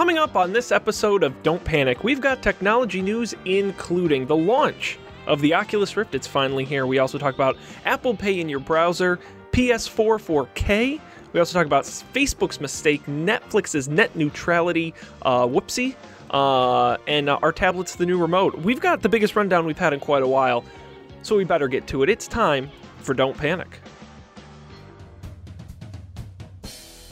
coming up on this episode of Don't Panic, we've got technology news, including the launch of the Oculus Rift. It's finally here. We also talk about Apple Pay in your browser, PS4 4K. We also talk about Facebook's mistake, Netflix's net neutrality, uh, whoopsie, uh, and uh, our tablet's the new remote. We've got the biggest rundown we've had in quite a while, so we better get to it. It's time for Don't Panic.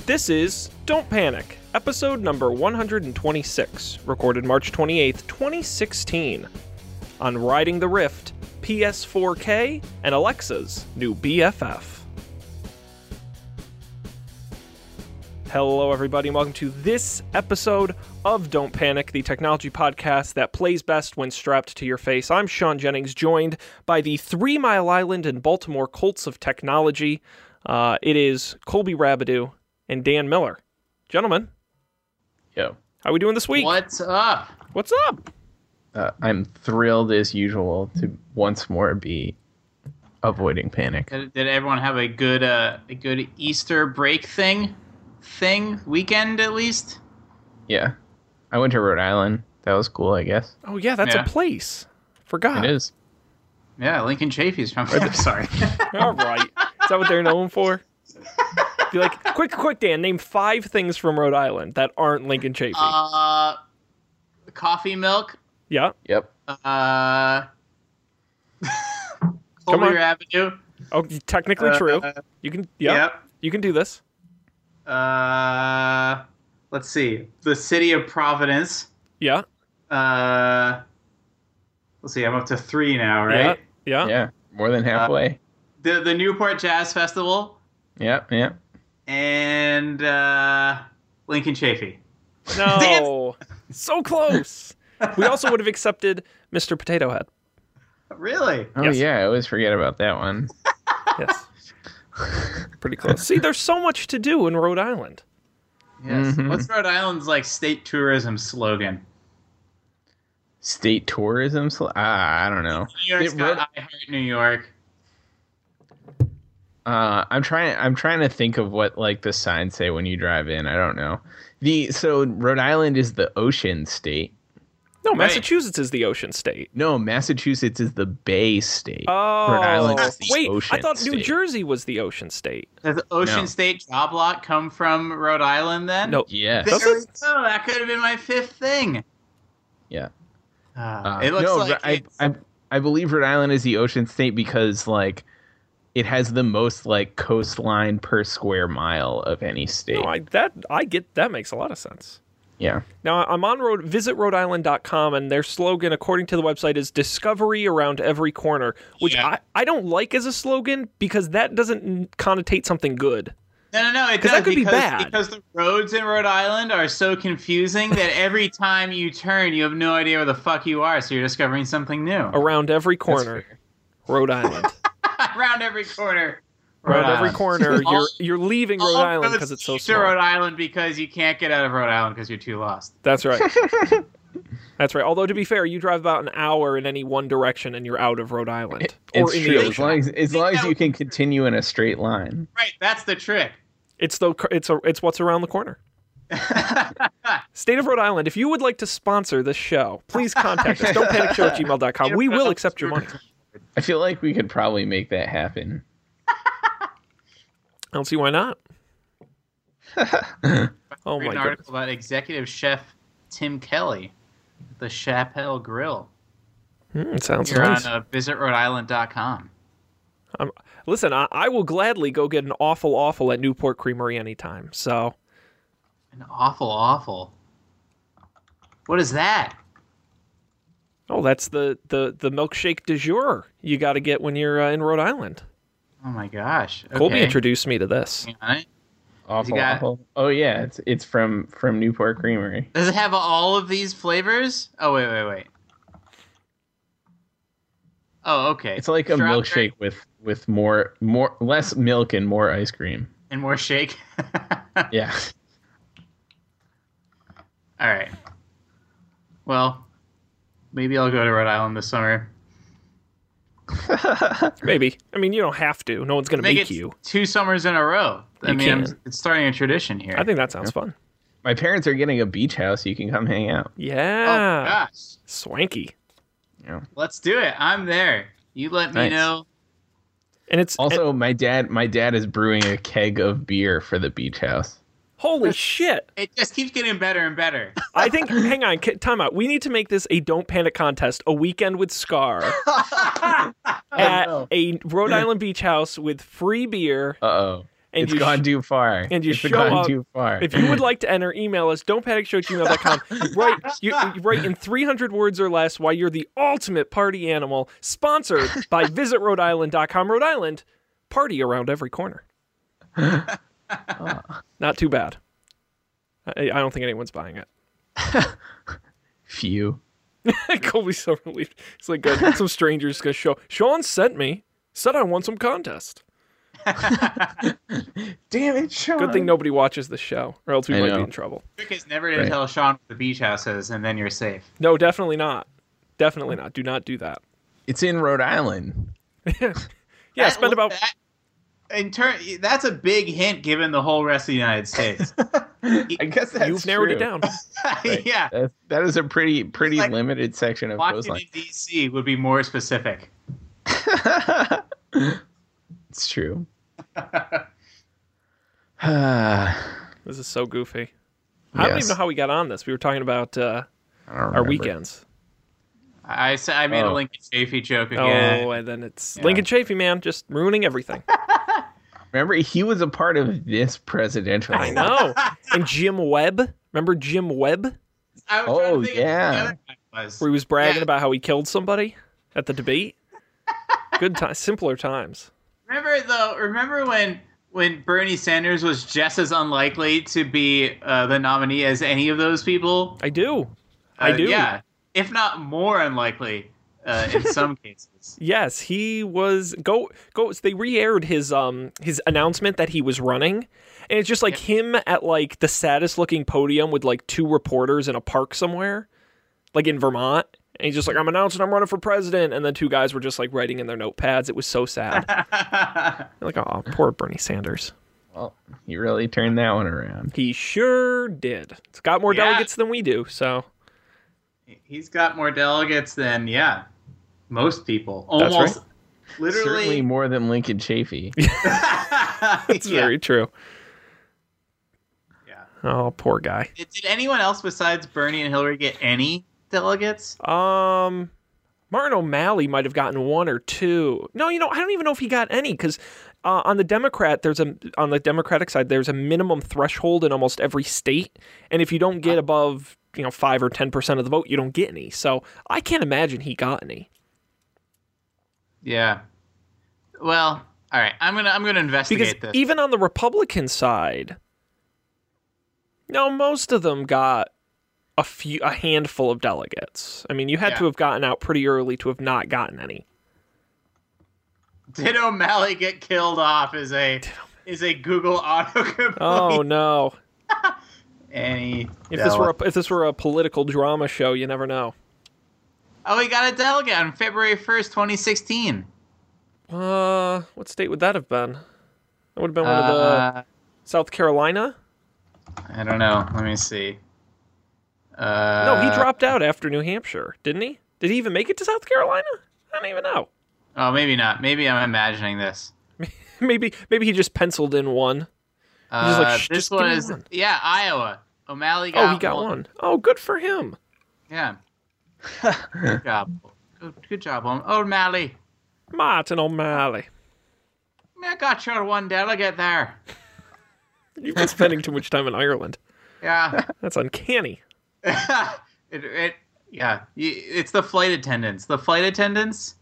This is Don't Panic, episode number 126, recorded March 28th, 2016, on Riding the Rift, PS4K, and Alexa's new BFF. Hello, everybody, and welcome to this episode of Don't Panic, the technology podcast that plays best when strapped to your face. I'm Sean Jennings, joined by the Three Mile Island and Baltimore Colts of Technology. Uh, it is Colby Rabideau and Dan Miller. Gentlemen, Yo. how are we doing this week? What's up? What's up? Uh, I'm thrilled as usual to once more be avoiding panic. Did, did everyone have a good uh, a good Easter break thing thing weekend at least? Yeah. I went to Rhode Island. That was cool, I guess. Oh, yeah, that's Yeah. a place. Forgot. It is. Yeah, Lincoln Chafee's from. I'm sorry. All right. Is that what they're known for? Be like, quick, quick, Dan, name five things from Rhode Island that aren't Lincoln Chafee. uh, coffee milk. yeah. Yep. Uh, Come Colby on. Rabideau. Oh, technically true. Uh, You can, yeah, Yep. you can do this. Uh, let's see. The city of Providence. Yeah. Uh, let's see. I'm up to three now, right? Yeah. Yeah. Yeah. More than halfway. The the Newport Jazz Festival yep. Yep. And uh, Lincoln Chafee. No. so close. We also would have accepted Mr. Potato Head. Really? Oh, Yes. yeah. I always forget about that one. Yes. Pretty close. See, there's so much to do in Rhode Island. Yes. Mhm. What's Rhode Island's like state tourism slogan? State tourism. Sl- ah, I don't know. New York's It got Rhode- I Heart New York. Uh, I'm trying. I'm trying to think of what like the signs say when you drive in. I don't know. The so Rhode Island is the ocean state. No, Right. Massachusetts is the ocean state. No, Massachusetts is the Bay State. Oh, Rhode Island is the wait! I thought New state. Jersey was the ocean state. Does the Ocean No. State job lot come from Rhode Island then? No, Yes. There we go. That could have been my fifth thing. Yeah. Uh, Uh, it looks no, like I, I I believe Rhode Island is the ocean state because like it has the most like coastline per square mile of any state. no, I, that I get that makes a lot of sense. yeah. Now I'm on road visit rhodeisland.com and their slogan according to the website is discovery around every corner, which Yeah. I, I don't like as a slogan because that doesn't connotate something good. no, no, no. It 'Cause does that could be bad. because the roads in Rhode Island are so confusing that every time you turn, you have no idea where the fuck you are. So you're discovering something new. Around every corner. Rhode Island. Around every corner. Around Rhode every corner, you're you're leaving Rhode all Island because it's so lead to small. Rhode Island because you can't get out of Rhode Island because you're too lost. That's right. That's right. Although to be fair, you drive about an hour in any one direction and you're out of Rhode Island or It's in true. the As long as, as long as you can continue in a straight line. Right, that's the trick. It's the it's a, it's what's around the corner. State of Rhode Island, if you would like to sponsor this show, please contact us. Don't panic show at gmail.com. We will accept your money. I feel like we could probably make that happen. I don't see why not. oh Read my an god. article about executive chef Tim Kelly, the Chapel Grille. Mm, sounds You're nice. on uh, visitrhodeisland.com. Um, listen, I, I will gladly go get an awful awful at Newport Creamery anytime. So An awful, awful. What is that? Oh, that's the the the milkshake du jour you got to get when you're uh, in Rhode Island. Oh my gosh. Okay. Colby introduced me to this. Hang on. Awful, got- awful. Oh yeah, it's it's from from Newport Creamery. Does it have all of these flavors? Oh wait, wait, wait. Oh, okay. It's like a Strawberry milkshake with with more more less milk and more ice cream. and more shake. Yeah. all right. Well, maybe I'll go to Rhode Island this summer. Maybe. I mean, you don't have to. No one's going to Make make you. two summers in a row. I You mean, I'm, can. it's starting a tradition here. I think that sounds fun. My parents are getting a beach house. You can come hang out. Oh Yeah. gosh, Swanky. Yeah. let's do it. I'm there. You let me know. And it's Also, my dad my dad is brewing a keg of beer for the beach house. Holy shit. It just keeps getting better and better. I think hang on, time out. We need to make this a don't panic contest, a weekend with Scar at no. a Rhode Island beach house with free beer. Uh oh. And It's you gone sh- too far. and you it's show gone up- too far. If you would like to enter, email us don'tpanicshow@gmail.com. write you, you write in 300 words or less why you're the ultimate party animal. Sponsored by visitrhodeisland.com. Rhode Island, party around every corner. Not too bad. I, I don't think anyone's buying it. Few. Colby's so relieved. It's like uh, some strangers gonna show. Sean sent me. Said I won some contest. Damn it, Sean. Good thing nobody watches the show, or else we I might know. be in trouble. Trick is never to Right. tell Sean what the beach house is, and then you're safe. No, definitely not. Definitely not. Do not do that. It's in Rhode Island. Yeah, That- spend about that- in turn. That's a big hint given the whole rest of the United States. I guess that's You've narrowed it true. down. yeah, That's, that is a pretty pretty like limited section of the Washington coastline. D.C. would be more specific. It's true. This is so goofy. I don't even know how we got on this. We were talking about uh, our weekends. I said I made a Oh. Lincoln Chafee joke again. Oh, and then it's Yeah. Lincoln Chafee, man, just ruining everything. Remember, he was a part of this presidential. I know. And Jim Webb, remember Jim Webb, I was Oh, to think of who the yeah. other was. where he was bragging Yeah. about how he killed somebody at the debate? Good times, simpler times. Remember though? Remember when when Bernie Sanders was just as unlikely to be uh, the nominee as any of those people? I do. I Uh, do. Yeah, if not more unlikely uh, in some cases. Yes, he was go go they re-aired his um his announcement that he was running and it's just like him at like the saddest looking podium with like two reporters in a park somewhere like in Vermont and he's just like I'm announcing I'm running for president and then two guys were just like writing in their notepads it was so sad like oh poor Bernie Sanders Well, he really turned that one around. he sure did it's got more Yeah. delegates than we do so He's got more delegates than yeah, most people. That's Almost, right. literally. Certainly more than Lincoln Chafee. it's yeah. very true yeah. oh poor guy Did, did anyone else besides Bernie and Hillary get any delegates? Um, Martin O'Malley might have gotten one or two. No, you know, I don't even know if he got any because uh, on the Democrat, there's a on the Democratic side, there's a minimum threshold in almost every state, and if you don't get above you know five or ten percent of the vote, you don't get any. So I can't imagine he got any Yeah. Well, all right. I'm gonna I'm gonna because investigate this. even on the Republican side, no, most of them got a few, a handful of delegates. I mean, you had Yeah. to have gotten out pretty early to have not gotten any. Did O'Malley get killed off? Is a is a Google oh, autocomplete. Oh no. Any If this were a, if this were a political drama show, you never know. Oh, he got a delegate on February first, 2016. Uh, what state would that have been? That would have been one of the Uh, South Carolina. I don't know. Let me see. Uh, No, he dropped out after New Hampshire, didn't he? Did he even make it to South Carolina? I don't even know. Oh, maybe not. Maybe I'm imagining this. maybe maybe he just penciled in one. just like, Uh, this me was one." yeah, Iowa. O'Malley got oh, he got one. Oh, good for him. Yeah. Good job. Good, good job, O'M- O'Malley. Martin O'Malley. I got your one delegate there. You've been spending too much time in Ireland. Yeah. That's uncanny. it, it, yeah. It's the flight attendants. The flight attendants.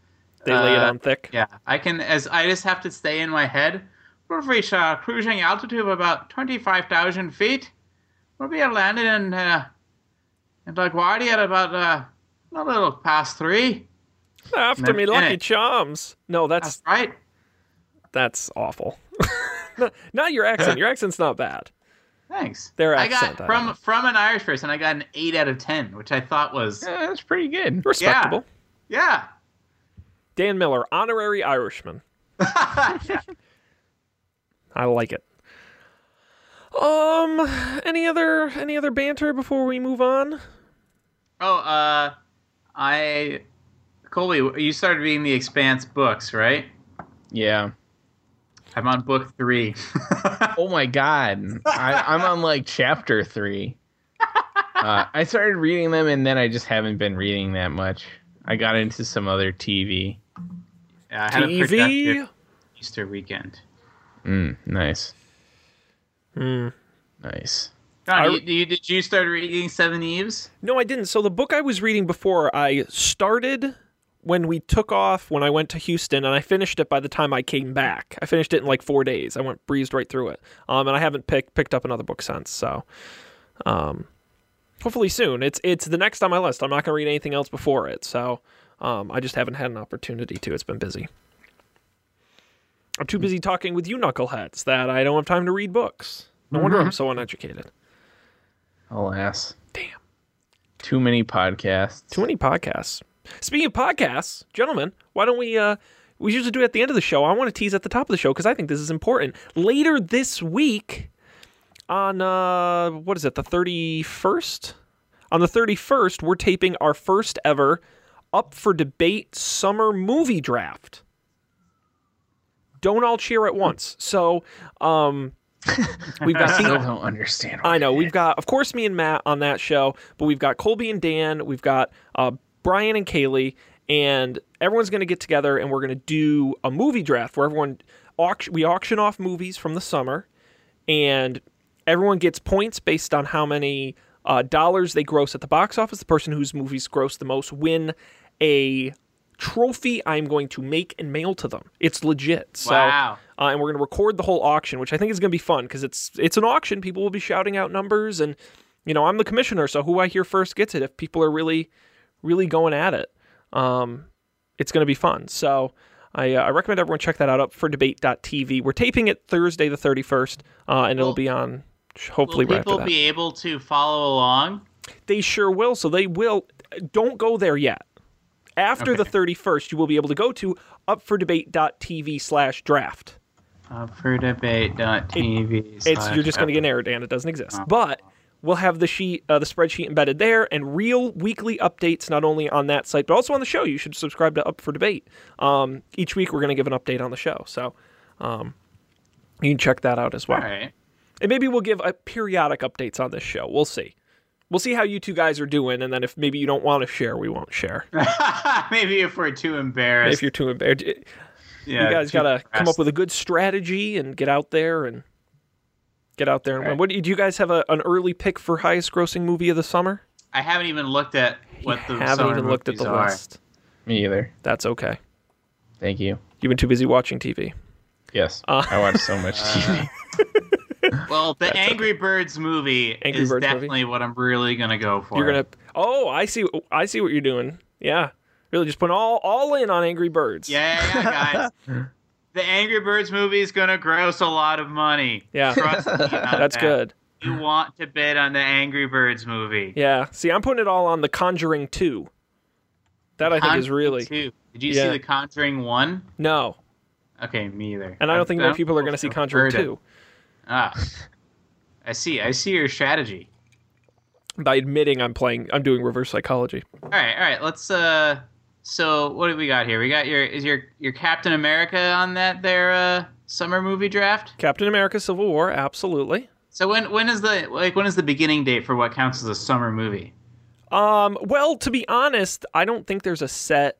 They lay it Uh, on thick. Yeah, I can. As I just have to stay in my head. We've reached a cruising altitude of about twenty-five thousand feet. We'll be landing in uh, in LaGuardia at about uh, a little past three. After me, lucky it. charms. No, that's That's right. that's awful. not, your accent. Your accent's not bad. Thanks. Their accent. I got I from don't from an Irish person. I got an eight out of ten, which I thought was Yeah, that's pretty good. Respectable. yeah. Dan Miller, honorary Irishman. I like it. Um, any other any other banter before we move on? Oh, uh, I, Colby, you started reading the Expanse books, right? Yeah. I'm on book three. Oh my god. I, I'm on like chapter three. Uh, I started reading them and then I just haven't been reading that much. I got into some other TV. Yeah, I had TV. productive Easter weekend. Mm, nice. Hmm. Nice. John, I- you, you, did you start reading Seveneves? No, I didn't. So the book I was reading before, I started when we took off when I went to Houston, and I finished it by the time I came back. I finished it in like four days. I went breezed right through it, um, and I haven't picked picked up another book since. So, um, hopefully soon. It's it's the next on my list. I'm not going to read anything else before it. So, um, I just haven't had an opportunity to. It's been busy. I'm too busy talking with you knuckleheads that I don't have time to read books. No wonder I'm so uneducated. Alas. Damn. Too many podcasts. Too many podcasts. Speaking of podcasts, gentlemen, why don't we uh we usually do it at the end of the show. I want to tease at the top of the show because I think this is important. Later this week on uh what is it, the 31st? On the 31st, we're taping our first ever up for debate summer movie draft. Don't all cheer at once. So, um we've got I still don't understand. I know. We've got, of course, me and Matt on that show, but we've got Colby and Dan. We've got uh, Brian and Kaylee, and everyone's going to get together and we're going to do a movie draft where everyone auction, we auction off movies from the summer, and everyone gets points based on how many uh, dollars they gross at the box office. The person whose movies gross the most win a trophy I'm going to make and mail to them. It's legit. So, Wow. Uh, and we're going to record the whole auction, which I think is going to be fun because it's it's an auction. People will be shouting out numbers, and you know I'm the commissioner, so who I hear first gets it. If people are really, really going at it, um, it's going to be fun. So I, uh, I recommend everyone check that out up for debate.tv. We're taping it Thursday the 31st, uh, and it'll be on hopefully Will right people be able to follow along? They sure will. So they will. Don't go there yet. After the 31st, you will be able to go to upfordebate.tv slash draft. Up for debate.tv. It's you're just going to get an error, Dan. It doesn't exist. But we'll have the sheet, uh, the spreadsheet embedded there, and real weekly updates not only on that site but also on the show. You should subscribe to Up for Debate. Um, each week we're going to give an update on the show, so um, you can check that out as well. All right. And maybe we'll give periodic updates on this show. We'll see. We'll see how you two guys are doing, and then if maybe you don't want to share, we won't share. Maybe if we're too embarrassed. if you're too embarrassed, yeah, you guys got to come up with a good strategy and get out there and get out there and win. Right. What do you guys have a, an early pick for highest grossing movie of the summer? I haven't even looked at what the haven't summer even looked at movies the are. list. Me either. That's okay. Thank you. You've been too busy watching TV. Yes. Uh, I watch so much TV. Well, the Angry Birds movie Angry is Birds movie? definitely what I'm really gonna go for. You're gonna. Oh, I see. I see what you're doing. Yeah, really, just putting all all in on Angry Birds. Yeah, guys. the Angry Birds movie is gonna gross a lot of money. Yeah. Trust me that's that. good. You want to bid on the Angry Birds movie? Yeah. See, I'm putting it all on The Conjuring Two. That I think is really two. Did you Yeah. see the Conjuring one? no, Okay, me either. and I don't think many people are going to see Conjuring it. Two Ah, I see. I see your strategy. by admitting I'm playing. I'm doing reverse psychology. All right, all right. Let's. uh So what do we got here? We got your is your your Captain America on that there uh summer movie draft. Captain America: Civil War, absolutely. So when when is the like when is the beginning date for what counts as a summer movie? Um. Well, to be honest, I don't think there's a set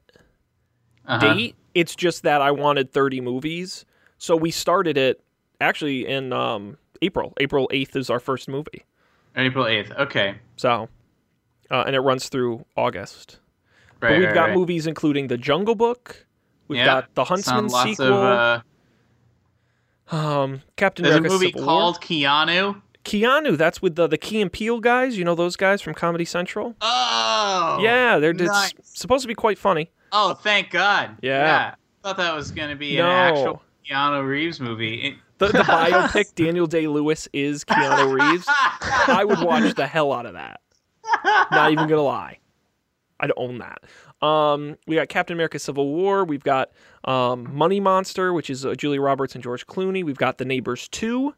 Uh-huh. date. It's just that I wanted 30 movies, so we started it actually in um, April. April 8th is our first movie. April eighth. Okay. So, uh, and it runs through August. Right. but we've right, got right. movies including The Jungle Book. We've Yeah, got The Huntsman lots sequel. Of, uh, um, Captain there's a movie Civil called Keanu. War. Keanu. That's with the the Key and Peele guys. You know those guys from Comedy Central. Oh. yeah, they're it's nice. supposed to be quite funny. Oh, thank God. Yeah. I thought that was gonna be No. an actual Keanu Reeves movie. It- The, the biopic Daniel Day Lewis is Keanu Reeves. I would watch the hell out of that. Not even gonna lie, I'd own that. Um, we got Captain America: Civil War. We've got um, Money Monster, which is uh, Julia Roberts and George Clooney. We've got The Neighbors Two,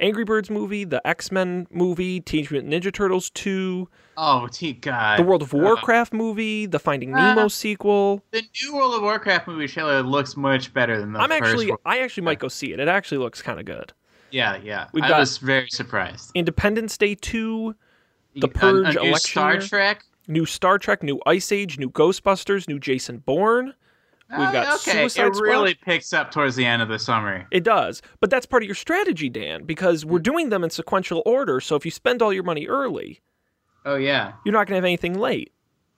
Angry Birds movie, the X Men movie, Teenage Mutant Ninja Turtles 2, Oh, t- God! the World of Uh, Warcraft movie, the Finding Uh, Nemo sequel. the new World of Warcraft movie trailer looks much better than the I'm first actually, one. I actually might go see it. It actually looks kind of good. Yeah, yeah. We've I got- was very surprised. Independence Day 2, The A- a Purge new election Star. Trek. New Star Trek, new Ice Age, new Ghostbusters, new Jason Bourne. We've got okay. Suicide it Squad. really picks up towards the end of the summer. It does. But that's part of your strategy, Dan, because we're doing them in sequential order. So if you spend all your money early, Oh yeah, you're not going to have anything late.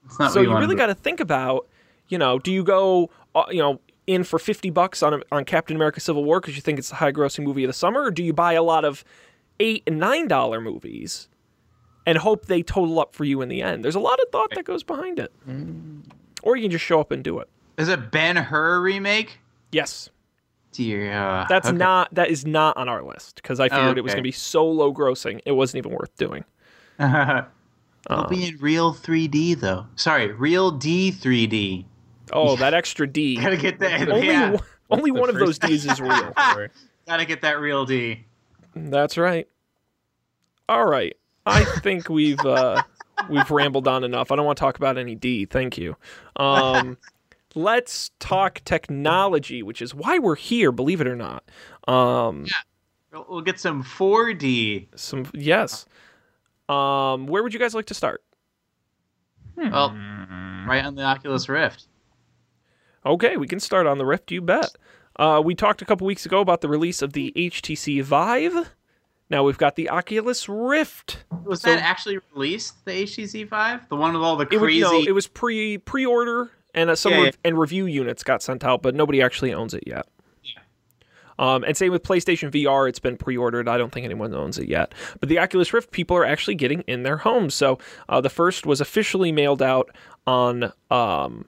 it's not. so what you really got to think about, you know, do you go, uh, you know, in for 50 bucks on on Captain America Civil War because you think it's the high grossing movie of the summer or do you buy a lot of 8 and 9 dollar movies and hope they total up for you in the end? There's a lot of thought that goes behind it. Or you can just show up and do it. Is it Ben Hur remake? Yes. Dear. Uh, That's okay. not that is not on our list because I figured it was going to be so low grossing it wasn't even worth doing. It'll Uh, be in real 3D though. Sorry, real D 3D. Oh, that extra D. Gotta get that. only yeah. one- only one of those D's is real. Gotta get that real D. That's right. All right. I think we've uh, we've rambled on enough. I don't want to talk about any D. Thank you. Um, let's talk technology, which is why we're here. Believe it or not. Um, We'll, we'll get some 4D. some yes. Um, where would you guys like to start? Well, right on the Oculus Rift. Okay, we can start on the Rift. You bet. Uh, we talked a couple weeks ago about the release of the HTC Vive. Now we've got the Oculus Rift. Was So- that actually released? The HTC Vive, the one with all the It was crazy. no, it was pre pre order and uh, some Yeah, rev- and review units got sent out, but nobody actually owns it yet. Yeah. Um, and same with PlayStation VR, it's been pre-ordered. I don't think anyone owns it yet. But the Oculus Rift, people are actually getting in their homes. So uh, the first was officially mailed out on. Um,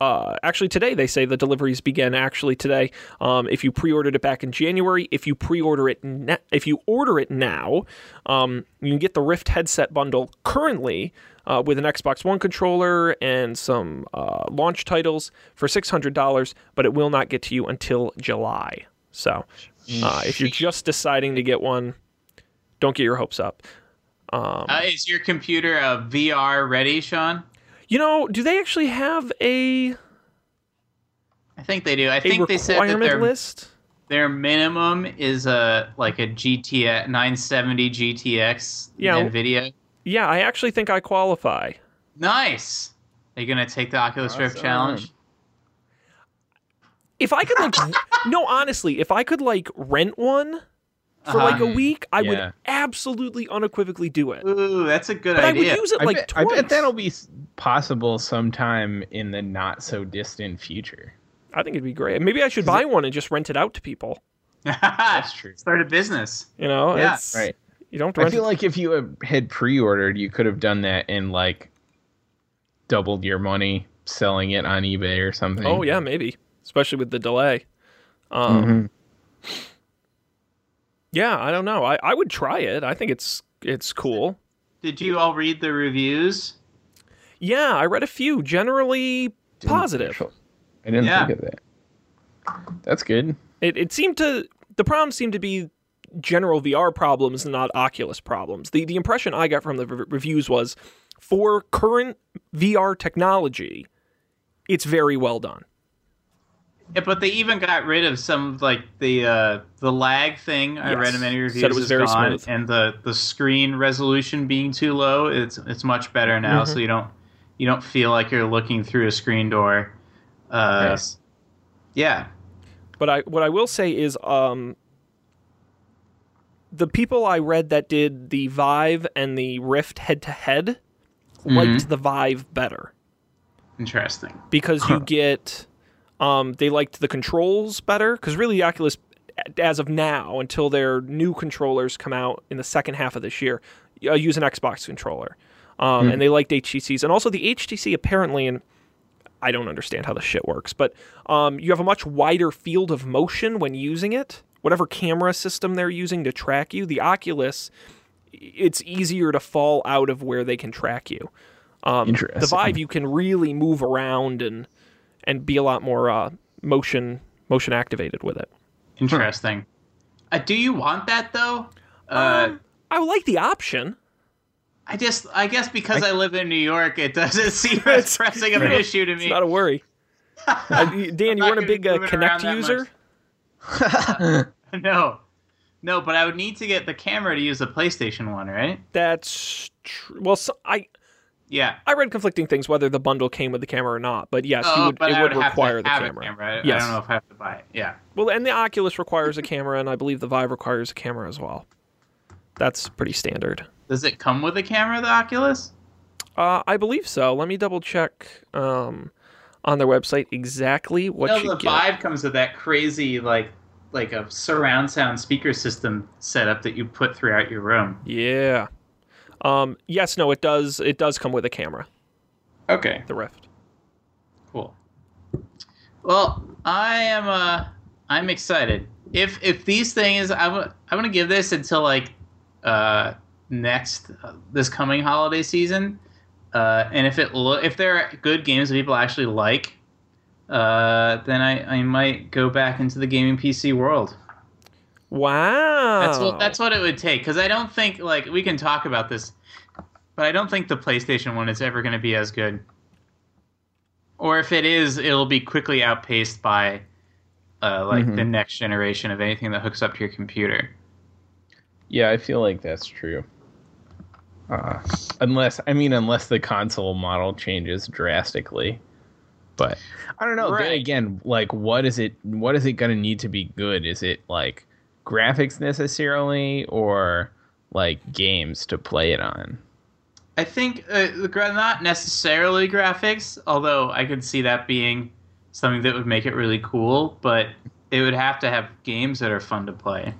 uh, actually, today they say the deliveries begin actually today. Um, if you pre-ordered it back in January, if you pre-order it, na- if you order it now, um, you can get the Rift headset bundle currently uh, with an Xbox One controller and some uh, launch titles for six hundred dollars, but it will not get to you until July. So, uh, if you're just deciding to get one, don't get your hopes up. Um, uh, is your computer uh, VR ready, Sean? You know, do they actually have a I think they do. I think they said that their list? their minimum is a like a GTX 970 GTX Yeah. NVIDIA. Yeah, I actually think I qualify. Nice. Are you gonna take the Oculus Rift challenge? If I could like, no, honestly, if I could like rent one for like a Uh-huh. week, I Yeah. would absolutely unequivocally do it. Ooh, that's a good But I would use it I, like bet, twice. I bet that'll be possible sometime in the not so distant future. I think it'd be great. Maybe I should buy one and just rent it out to people. That's true. Start a business. You know, Yeah, it's, Right. You don't have I feel it. like if you had- had pre-ordered, you could have done that and like doubled your money selling it on eBay or something. Oh yeah, maybe, especially with the delay. Um, Mhm. Yeah, I don't know. I, I would try it. I think it's it's cool. Did you all read the reviews? Yeah, I read a few. Generally positive. I didn't Yeah. think of that. That's good. It it seemed to the problems seemed to be general VR problems, not Oculus problems. The the impression I got from the re- reviews was for current VR technology, it's very well done. Yeah, but they even got rid of some like the uh, the lag thing. I read in many reviews. Said it was very gone, smooth. and the the screen resolution being too low. It's it's much better now, Mm-hmm. so you don't you don't feel like you're looking through a screen door. Uh, Nice. Yeah, But I what I will say is um the people I read that did the Vive and the Rift head to head liked the Vive better interesting. because you get um they liked the controls better because really the Oculus as of now until their new controllers come out in the second half of this year uh, use an Xbox controller. Um, and they liked HTCs and also the HTC apparently and I don't understand how this shit works, but um, you have a much wider field of motion when using it. Whatever camera system they're using to track you, the Oculus, it's easier to fall out of where they can track you. Um, the Vive, you can really move around and and be a lot more uh, motion motion activated with it. Interesting. Uh, do you want that though? Uh, Um, I would like the option. I just, I guess because I, live in New York, it doesn't seem It's- as pressing of an issue to It's me. not a worry. Uh, Dan, you not weren't a big uh, move it around Kinect user? much. no, no, but I would need to get the camera to use the PlayStation one, right? That's true. well. So I Yeah. I read conflicting things whether the bundle came with the camera or not, but yes, you oh, would, but it would would require the camera. camera. I, I Yes. don't know if I have to buy it. Yeah. Well, and the Oculus requires a camera, and I believe the Vive requires a camera as well. That's pretty standard. Does it come with a camera, the Oculus? Uh, I believe so. Let me double check um, on their website exactly what no, you the get. Vive comes with that crazy like like a surround sound speaker system setup that you put throughout your room. Yeah. Um, yes, no, it does. It does come with a camera. Okay. The Rift. Cool. Well, I am uh I'm excited. If if these things I w- I'm to give this until like uh next uh, this coming holiday season. Uh and if it lo- if there are good games that people actually like, uh then I I might go back into the gaming PC world. Wow. That's what that's what it would take because I don't think like we can talk about this, but I don't think the PlayStation One is ever going to be as good. Or if it is, it'll be quickly outpaced by uh, like Mhm. the next generation of anything that hooks up to your computer. Yeah, I feel like that's true. Uh, unless I mean, unless the console model changes drastically, but I don't know. Then again, like, what is it? What is it going to need to be good? Is it like graphics necessarily, or like games to play it on? I think uh, not necessarily graphics, although I could see that being something that would make it really cool. But it would have to have games that are fun to play.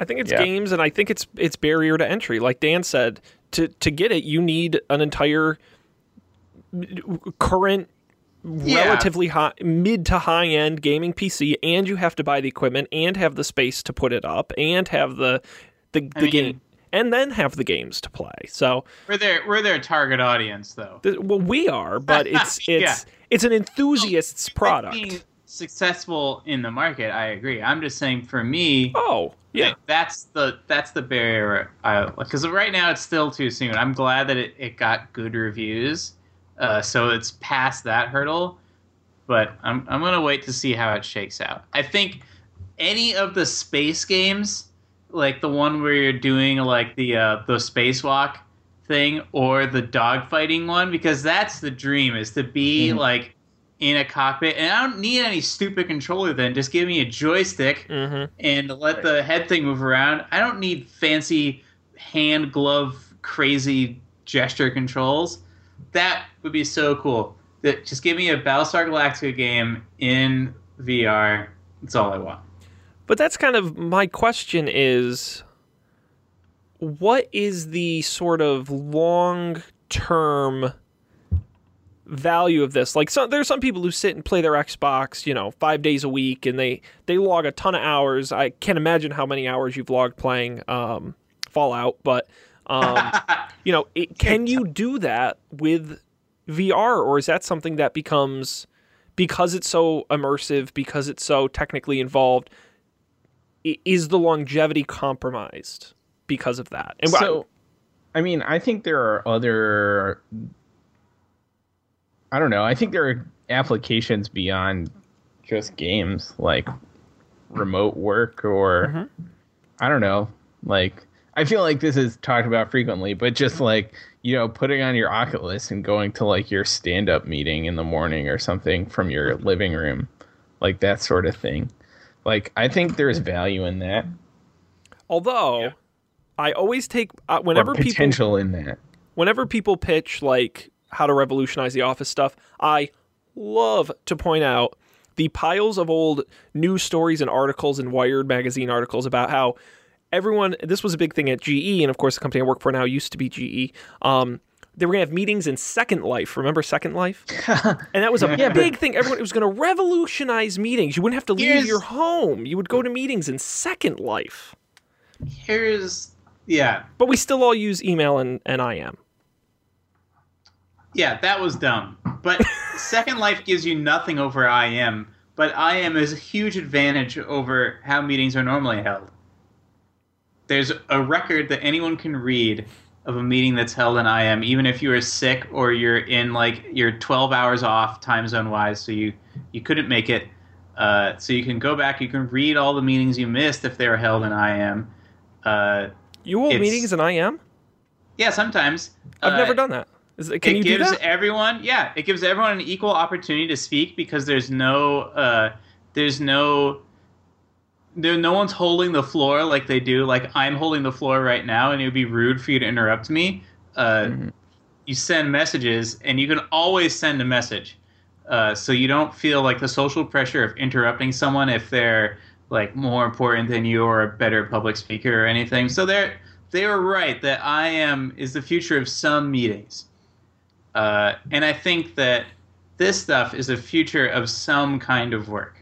I think it's Yeah. games, and I think it's it's barrier to entry. Like Dan said, to to get it, you need an entire current, Yeah. relatively high, mid to high end gaming PC, and you have to buy the equipment and have the space to put it up, and have the the, the mean- game, and then have the games to play. So, We're their we're their target audience, though. th- well, we are, but it's it's Yeah. it's an enthusiast's product. being successful in the market, I agree. I'm just saying for me, Oh, yeah. that's the that's the barrier. Uh, because right now it's still too soon. I'm glad that it, it got good reviews, uh, so it's past that hurdle. But I'm I'm gonna wait to see how it shakes out. I think any of the space games, like the one where you're doing like the uh, the spacewalk thing or the dogfighting one, because that's the dream is to be Mhm. like in a cockpit. And I don't need any stupid controller. Then just give me a joystick hmm and let the head thing move around. I don't need fancy hand glove crazy gesture controls. That would be so cool. That just give me a Battlestar Galactica game in VR. That's all I want. But that's kind of my question is what is the sort of long term value of this? Like so there's some people who sit and play their Xbox, you know, 5 days a week and they they log a ton of hours. I can't imagine how many hours you've logged playing um Fallout, but um you know, it, can you do that with VR or is that something that becomes because it's so immersive, because it's so technically involved, is the longevity compromised because of that? And so i mean i think there are other i don't know i think there are applications beyond just games like remote work or Mhm. i don't know like i feel like this is talked about frequently but just mm-hmm. like you know putting on your oculus and going to like your stand-up meeting in the morning or something from your mm-hmm. living room like that sort of thing. Like i think there's mm-hmm. value in that. Although Yeah. I always take uh, or whenever people potential in that. whenever people pitch like how to revolutionize the office stuff, I love to point out the piles of old news stories and articles and Wired magazine articles about how everyone this was a big thing at GE and of course the company I work for now used to be GE. Um, they were gonna have meetings in Second Life. Remember Second Life? And that was a Yeah, big thing. Everyone it was gonna revolutionize meetings. You wouldn't have to leave Here's- your home. You would go to meetings in Second Life. Here's yeah, But we still all use email and, and IM. yeah, that was dumb. But Second Life gives you nothing over IM, but IM is a huge advantage over how meetings are normally held. There's a record that anyone can read of a meeting that's held in IM, even if you are sick or you're in like you're 12 hours off time zone wise, so you you couldn't make it. Uh, so you can go back, you can read all the meetings you missed if they were held in IM. Uh, You hold meetings in IM? yeah, sometimes. I've Uh, never done that. Is it, can it you do gives that? everyone yeah it gives everyone an equal opportunity to speak because there's no uh, there's no there no one's holding the floor like they do. Like i'm holding the floor right now and it would be rude for you to interrupt me. Uh, Mhm. you send messages and you can always send a message. Uh, so you don't feel like the social pressure of interrupting someone if they're like more important than you or a better public speaker or anything. So they're they were right that i am is the future of some meetings. Uh, and I think that this stuff is the future of some kind of work.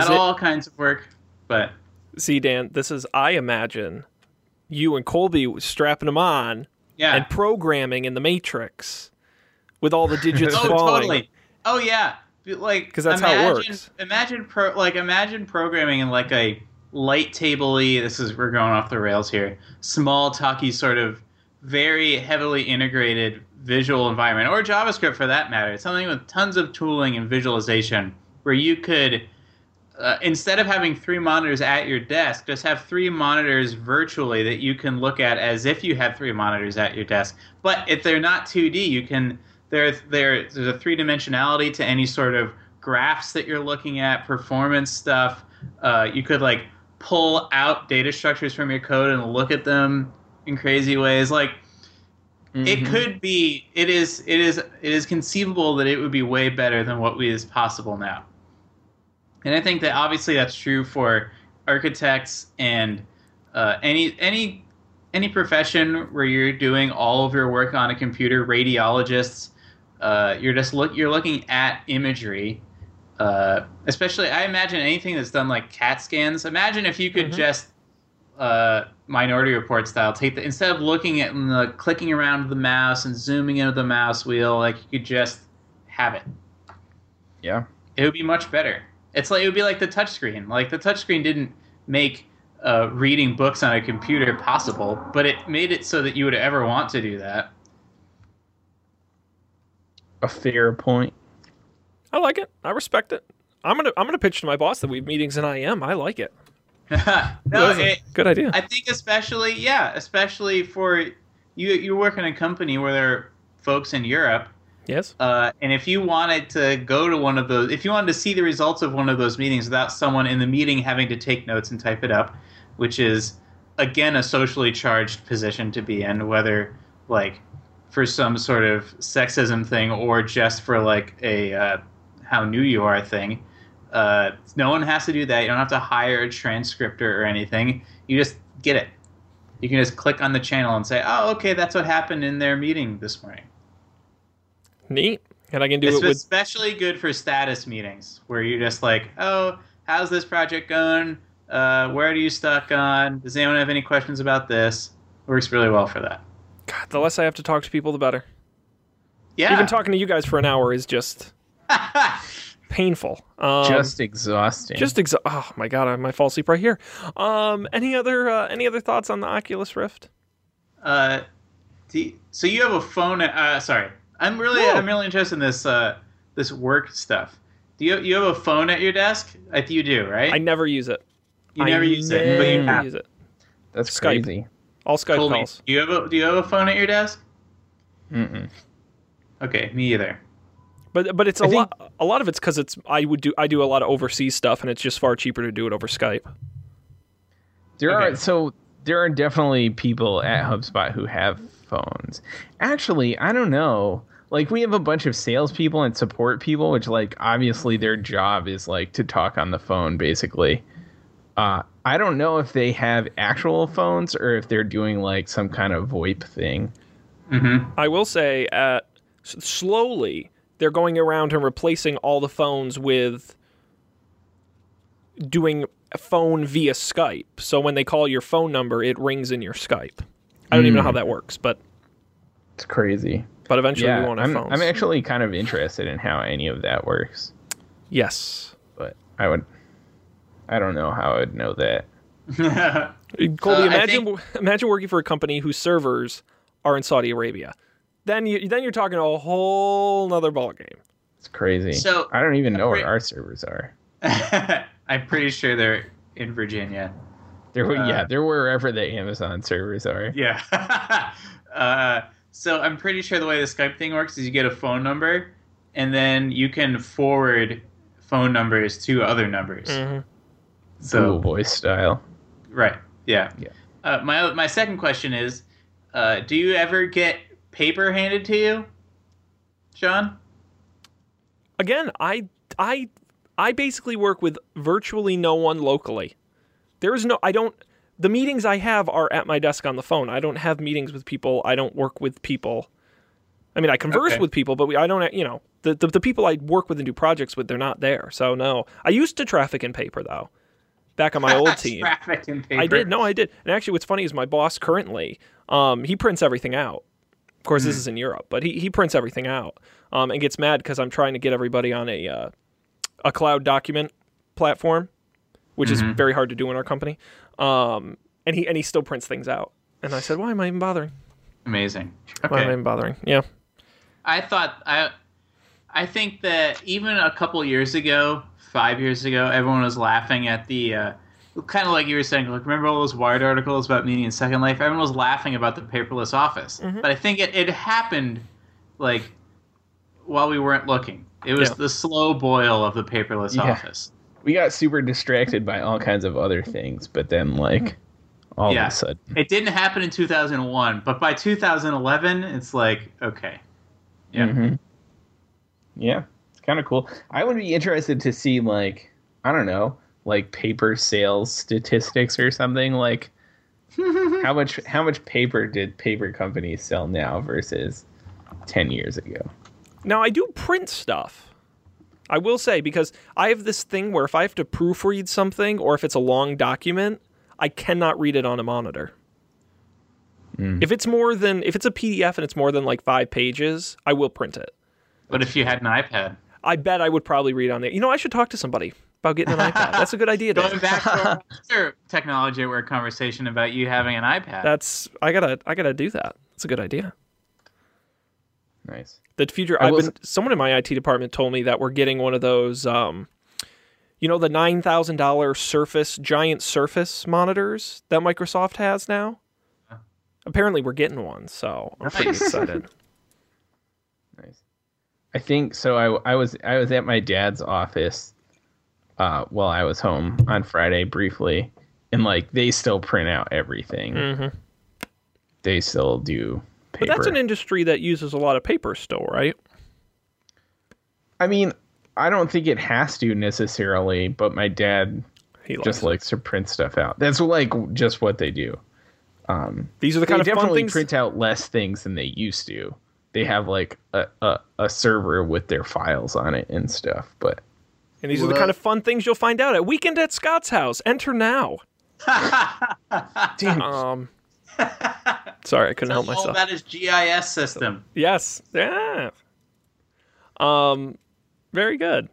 Not it- all kinds of work, but See, Dan, this is, I imagine, you and Colby strapping them on yeah. and programming in the Matrix with all the digits oh, falling. totally. Oh yeah, like 'Cause that's how it imagine- works. Imagine pro, like imagine programming in like a light tabley. This is we're going off the rails here. Small, talky, sort of very heavily integrated visual environment, or JavaScript for that matter. Something with tons of tooling and visualization, where you could. Uh, instead of having three monitors at your desk, just have three monitors virtually that you can look at as if you had three monitors at your desk. But if they're not 2D, you can there, there there's a three dimensionality to any sort of graphs that you're looking at, performance stuff. Uh, you could like pull out data structures from your code and look at them in crazy ways. Like it Mhm. could be, it is, it is, it is conceivable that it would be way better than what we is possible now. And I think that obviously that's true for architects and uh, any any any profession where you're doing all of your work on a computer. Radiologists, uh, you're just look you're looking at imagery. Uh, especially, I imagine anything that's done like CAT scans. Imagine if you could Mhm. just uh, Minority Report style take the instead of looking at the clicking around the mouse and zooming into the mouse wheel, like you could just have it Yeah. it would be much better. It's like it would be like the touchscreen. Like the touchscreen didn't make uh, reading books on a computer possible, but it made it so that you would ever want to do that. A fair point. I like it. I respect it. I'm gonna I'm gonna pitch to my boss that we have meetings in IM. I like it. no, it, good idea. I think especially yeah, especially for you. You work in a company where there are folks in Europe yes. Uh, and if you wanted to go to one of those, if you wanted to see the results of one of those meetings without someone in the meeting having to take notes and type it up, which is again a socially charged position to be in, whether like for some sort of sexism thing or just for like a uh, how new you are thing. Uh, no one has to do that. You don't have to hire a transcriptor or anything. You just get it. You can just click on the channel and say, "Oh, okay, that's what happened in their meeting this morning." Neat. And I can do It's it with especially good for status meetings where you're just like, oh, how's this project going? Uh, where are you stuck on? Does anyone have any questions about this? Works really well for that. God, the less I have to talk to people, the better. Yeah. Even talking to you guys for an hour is just painful. Um, Just exhausting. just exa- oh my god, I might fall asleep right here. Um, any other uh, any other thoughts on the Oculus Rift? uh, do you- so you have a phone. Uh, sorry, I'm really No. I'm really interested in this uh, this work stuff. Do you you have a phone at your desk? I think you do, right? I never use it. you I never use it, but you never have. use it. That's Skype. crazy. All Skype Told me. calls. Do you have a Do you have a phone at your desk? Mm-mm. Okay, me either. But but it's a I think- lot. A lot of it's because it's I would do I do a lot of overseas stuff, and it's just far cheaper to do it over Skype. There Okay. are so there are definitely people at HubSpot who have phones. Actually, I don't know. Like we have a bunch of salespeople and support people, which like obviously their job is like to talk on the phone, basically. Uh, I don't know if they have actual phones or if they're doing like some kind of VoIP thing. Mm-hmm. I will say, uh, s- slowly they're going around and replacing all the phones with doing a phone via Skype. So when they call your phone number, it rings in your Skype. I don't even know how that works, but It's crazy. but eventually yeah, we won't have I'm, phones. I'm actually kind of interested in how any of that works, yes. but I would, I don't know how I would know that. Colby, Uh, I imagine imagine working for a company whose servers are in Saudi Arabia. Then you then you're talking a whole nother ballgame. It's crazy. So- I don't even know where our servers are. I'm pretty sure they're in Virginia. They're Uh, yeah, they're wherever the Amazon servers are. Yeah. uh, so I'm pretty sure the way the Skype thing works is you get a phone number, and then you can forward phone numbers to other numbers. hmm So Google Voice style. right, yeah. Yeah. Uh, my my second question is, uh, do you ever get paper handed to you, Sean? Again, I I I basically work with virtually no one locally. There is no I don't the meetings I have are at my desk on the phone. I don't have meetings with people. I don't work with people. I mean, I converse Okay. with people, but we, I don't, you know, the, the the people I work with and do projects with, they're not there. So no, I used to traffic in paper though, back on my old team. Traffic and paper. I did. No, I did. And actually, what's funny is my boss currently, um, he prints everything out. Of course, this is in Europe, but he, he prints everything out um, and gets mad because I'm trying to get everybody on a uh, a cloud document platform, which is very hard to do in our company. Um, and he and he still prints things out. And I said, why am I even bothering? Amazing. Why am I even bothering? Yeah. I thought I, I think that even a couple years ago, five years ago, everyone was laughing at the, uh, kind of like you were saying. Like, remember all those Wired articles about meaning in Second Life? Everyone was laughing about the paperless office, but I think it, it happened, like, while we weren't looking. It was Yeah. the slow boil of the paperless Yeah. office. We got super distracted by all kinds of other things, but then like all Yeah. of a sudden It didn't happen in 2001, but by 2011, it's like okay, yeah. Mhm. Yeah, it's kind of cool. I would be interested to see like I don't know, like paper sales statistics or something. Like how much how much paper did paper companies sell now versus ten years ago? Now I do print stuff. I will say because I have this thing where if I have to proofread something or if it's a long document, I cannot read it on a monitor. Mm. If it's more than if it's a PDF and it's more than like 5 pages, I will print it. But if you had an iPad, I bet I would probably read on it. You know, I should talk to somebody about getting an iPad. That's a good idea. going back to our other technology at work conversation about you having an iPad. That's I got to I got to do that. That's a good idea. Nice. The future I've been someone in my IT department told me that we're getting one of those um you know the $9,000 Surface giant Surface monitors that Microsoft has now? Apparently we're getting one, so I'm pretty excited. Nice. I think so. I, I was I was at my dad's office uh, while I was home on Friday briefly, and like they still print out everything. Mhm. They still do paper. But that's an industry that uses a lot of paper still, right? I mean, I don't think it has to necessarily, but my dad He likes just it. likes to print stuff out. That's like just what they do. These are the They kind of fun definitely things print out less things than they used to. They have like a, a, a server with their files on it and stuff, but and these are the kind of fun things you'll find out at Weekend at Scott's house. Enter now. damn, Um Sorry, I couldn't help all myself. about his GIS system. Yes. Yeah. Um, very good.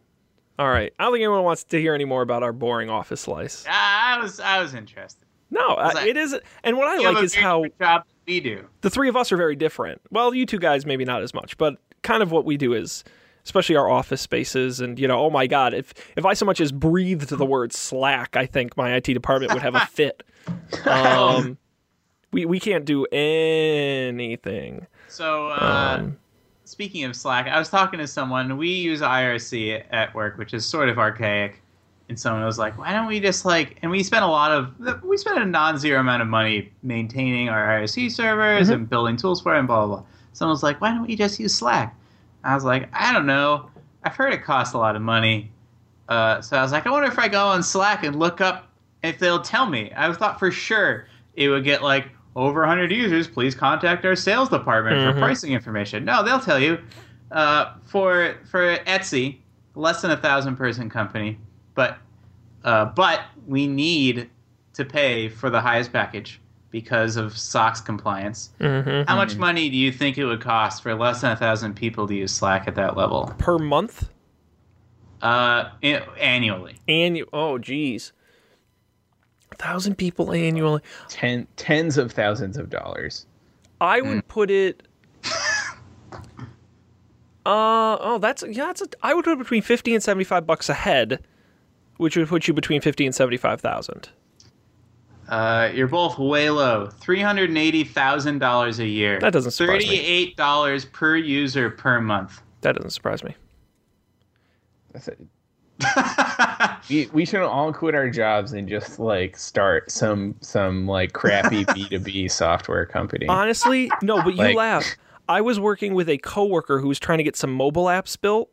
All right. I don't think anyone wants to hear any more about our boring office slice. Ah, I was I was interested. No, uh, like- it is. And what I like is how job we do. the three of us are very different. Well, you two guys maybe not as much, but kind of what we do is, especially our office spaces, and you know, oh my god, if if I so much as breathed the word Slack, I think my IT department would have a fit. Um, we we can't do anything. So, uh, Um, speaking of Slack, I was talking to someone. We use IRC at work, which is sort of archaic. And someone was like, "Why don't we just like?" And we spent a lot of we spent a non-zero amount of money maintaining our IRC servers and building tools for it and blah blah blah. Someone was like, "Why don't we just use Slack?" I was like, "I don't know. I've heard it costs a lot of money." Uh, so I was like, "I wonder if I go on Slack and look up if they'll tell me." I thought for sure it would get like over 100 users. Please contact our sales department Mhm. for pricing information. No, they'll tell you. Uh, for for Etsy, less than a thousand person company, but uh, but we need to pay for the highest package because of SOX compliance. mhm. How much money do you think it would cost for less than a thousand people to use Slack at that level? Per month, Uh, annually. you, oh geez, thousand people annually. Ten tens of thousands of dollars. I would put it. Uh oh, that's yeah. That's a, I would put it between fifty and seventy five bucks a head, which would put you between fifty and seventy five thousand. Uh, you're both way low. Three hundred and eighty thousand dollars a year. That doesn't surprise me. Thirty-eight dollars per user per month. That doesn't surprise me. That's it. we, we should all quit our jobs and just like start some some like crappy B2B software company. Honestly, no, but you Like- laugh. I was working with a coworker who was trying to get some mobile apps built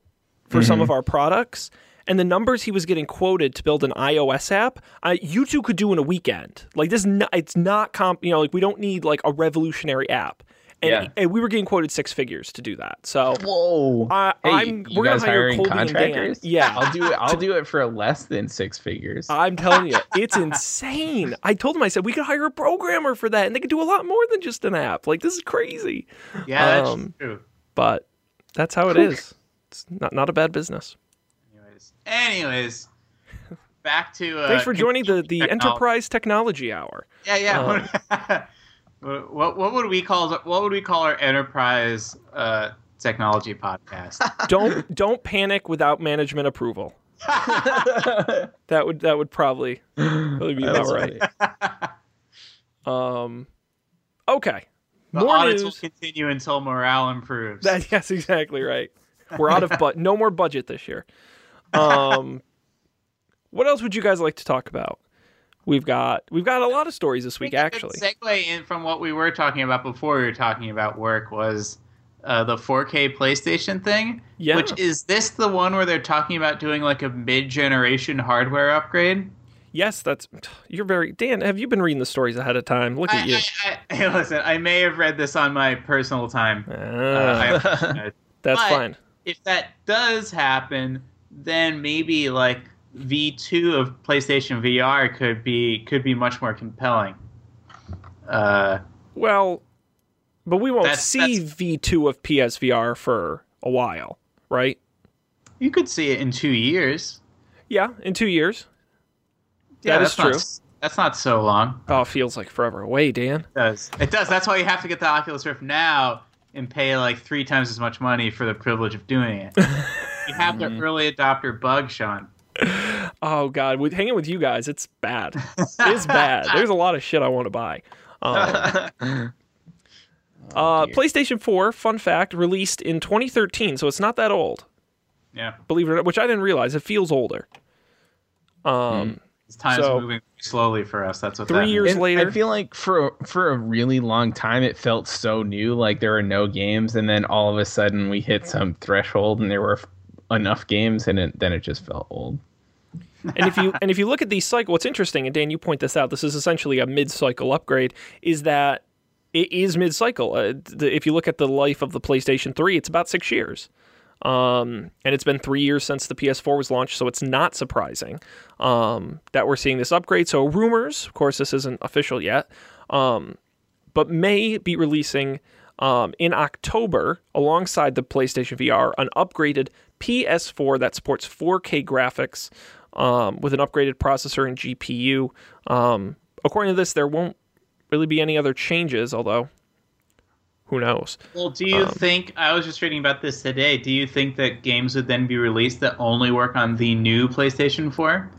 for some mm-hmm. of our products, and the numbers he was getting quoted to build an iOS app, I, you two could do in a weekend. Like this, not, it's not comp. You know, like we don't need like a revolutionary app, and, Yeah. and we were getting quoted six figures to do that. So Whoa. I, Hey, I'm you we're gonna guys hire hiring Colby and Dan. contractors? Yeah, I'll do it I'll do it for less than six figures. I'm telling you, it's insane. I told him, I said, we could hire a programmer for that, and they could do a lot more than just an app. Like, this is crazy. Yeah, that's Um, true. But that's how it is. It's not, not a bad business. Anyways, anyways, back to. Uh, Thanks for joining the, the technology. Enterprise Technology Hour. Yeah, yeah. what, what what would we call what would we call our enterprise uh, technology podcast? Don't don't panic without management approval. That would that would probably, probably be about right. Um, okay. The More audits news. will continue until morale improves. That, yes, exactly right. We're out of but no more budget this year. Um, what else would you guys like to talk about? We've got we've got a lot of stories this week I think a good actually. segue in from what we were talking about before we were talking about work was uh, the 4K PlayStation thing. Yeah. Which is this the one where they're talking about doing like a mid-generation hardware upgrade? Yes, that's you're very Dan. Have you been reading the stories ahead of time? Look at I, you. I, I, hey, listen, I may have read this on my personal time. Uh, Ah, that's but- fine. if that does happen, then maybe like V2 of PlayStation VR could be could be much more compelling. Uh, Well, but we won't That's- see V2 of PSVR for a while, right? you could see it in two years. Yeah, in two years. Yeah, That is that's not, true. That's not so long. Oh, it feels like forever away, Dan. It does. It does. That's why you have to get the Oculus Rift now and pay like three times as much money for the privilege of doing it. you have the early adopter bug, Sean. Oh God, with hanging with you guys, it's bad. It's bad. There's a lot of shit I want to buy. Um, uh. PlayStation 4, fun fact, released in 2013, so it's not that old. Yeah, Believe it or not, which I didn't realize. It feels older. Um, it's time's So- moving slowly for us. That's what Three that years means. And later. I feel like for for a really long time it felt so new, like there were no games, and then all of a sudden we hit some threshold and there were enough games, and it, then it just felt old. And if you and if you look at these cycle, what's interesting, and Dan, you point this out. This is essentially a mid-cycle upgrade. Is that it is mid-cycle. Uh, the, if you look at the life of the PlayStation 3, it's about six years, um, and it's been three years since the PS4 was launched. So it's not surprising um, that we're seeing this upgrade. So rumors, of course, this isn't official yet, um, but may be releasing um, in October alongside the PlayStation VR an upgraded PS4 that supports 4K graphics um, with an upgraded processor and GPU. Um, according to this, there won't really be any other changes, although who knows? Well, do you Um, think I was just reading about this today? Do you think that games would then be released that only work on the new PlayStation 4?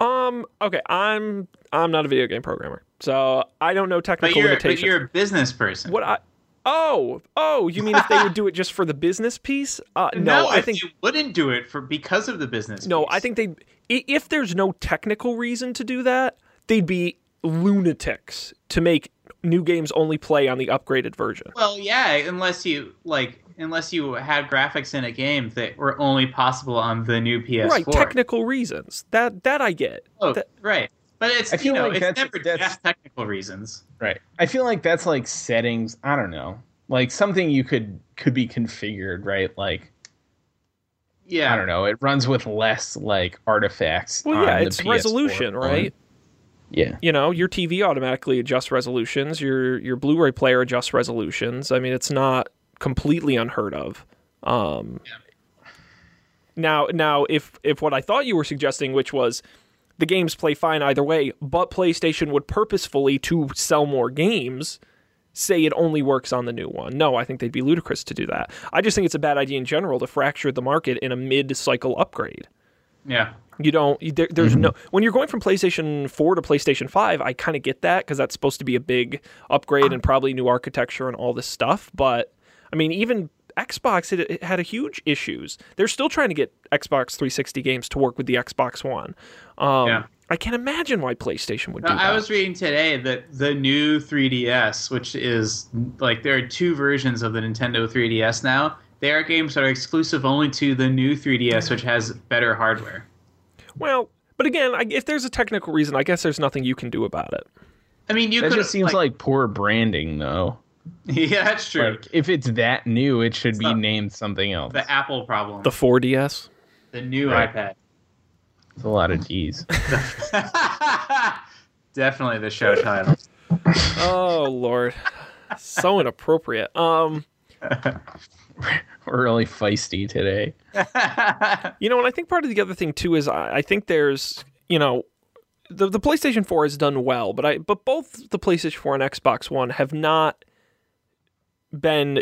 Um. Okay. I'm I'm not a video game programmer, so I don't know But technical you're but limitations. you're a business person. What I oh oh you mean if they would do it just for the business piece? Uh, no, I if think you wouldn't do it for because of the business. no. piece. I think they. If there's no technical reason to do that, they'd be lunatics to make new games only play on the upgraded version. Well, yeah, unless you like, unless you had graphics in a game that were only possible on the new PS4. Right, technical reasons. That that I get. Oh, That- right. But it's I feel you know like it's that's- never that's- just technical reasons. Right. I feel like that's like settings. I don't know, like something you could could be configured, right? Like Yeah, I don't know, it runs with less like artifacts. well, on yeah, the it's PS4 resolution, one. right? Yeah. you know your tv automatically adjusts resolutions your your blu-ray player adjusts resolutions i mean it's not completely unheard of um now now if if what i thought you were suggesting which was the games play fine either way, but PlayStation would purposefully to sell more games say it only works on the new one. No, I think they'd be ludicrous to do that. I just think it's a bad idea in general to fracture the market in a mid-cycle upgrade. Yeah. You don't. There, there's mm-hmm. no. When you're going from PlayStation 4 to PlayStation 5, I kind of get that because that's supposed to be a big upgrade ah. and probably new architecture and all this stuff. But I mean, even Xbox it, it had a huge issues. They're still trying to get Xbox 360 games to work with the Xbox One. Um, Yeah. I can't imagine why PlayStation would No, do that. I was reading today that the new 3DS, which is like there are two versions of the Nintendo 3DS now. There are games that are exclusive only to the new 3DS, which has better hardware. well, but again, I, if there's a technical reason, I guess there's nothing you can do about it. I mean, you That could just seems like, poor branding, though. yeah, that's true. Like, if it's that new, it should be not- named something else. the Apple problem, The 4DS. the new Right. iPad. It's a lot of D's. Definitely the show title. Oh Lord, so inappropriate. Um. We're really feisty today. You know, and I think part of the other thing too is I, I think there's you know the the PlayStation 4 has done well, but I but both the PlayStation 4 and Xbox One have not been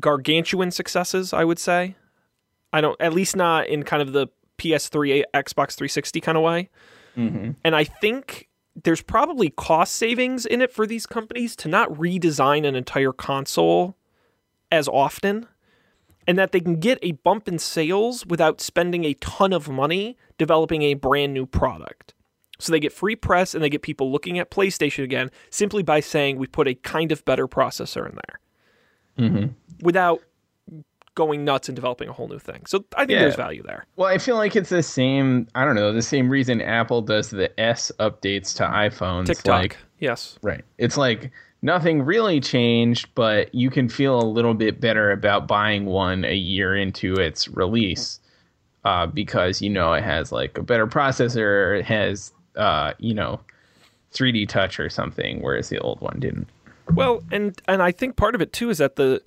gargantuan successes. I would say. I don't at least not in kind of the PS3 Xbox 360 kind of way. Mm-hmm. And I think there's probably cost savings in it for these companies to not redesign an entire console as often and that they can get a bump in sales without spending a ton of money developing a brand new product. So they get free press and they get people looking at PlayStation again simply by saying we put a kind of better processor in there Mm-hmm. without going nuts and developing a whole new thing. So I think Yeah. there's value there. Well, I feel like it's the same. I don't know the same reason Apple does the S updates to iPhones. Tick-tock. Like, yes. right. It's like nothing really changed, but you can feel a little bit better about buying one a year into its release uh, because you know it has like a better processor. It has uh, you know 3D touch or something, whereas the old one didn't. Well, and and I think part of it too is that the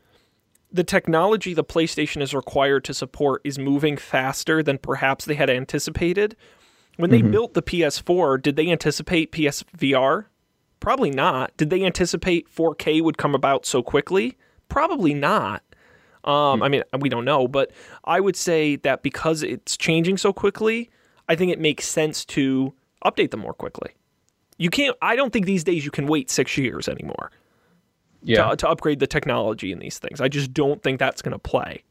the technology the PlayStation is required to support is moving faster than perhaps they had anticipated. When they built the PS4, did they anticipate PSVR? Probably not. Did they anticipate 4K would come about so quickly? Probably not. Um, I mean, we don't know, but I would say that because it's changing so quickly, I think it makes sense to update them more quickly. You can't. I don't think these days you can wait six years anymore Yeah. to, to upgrade the technology in these things. I just don't think that's going to play.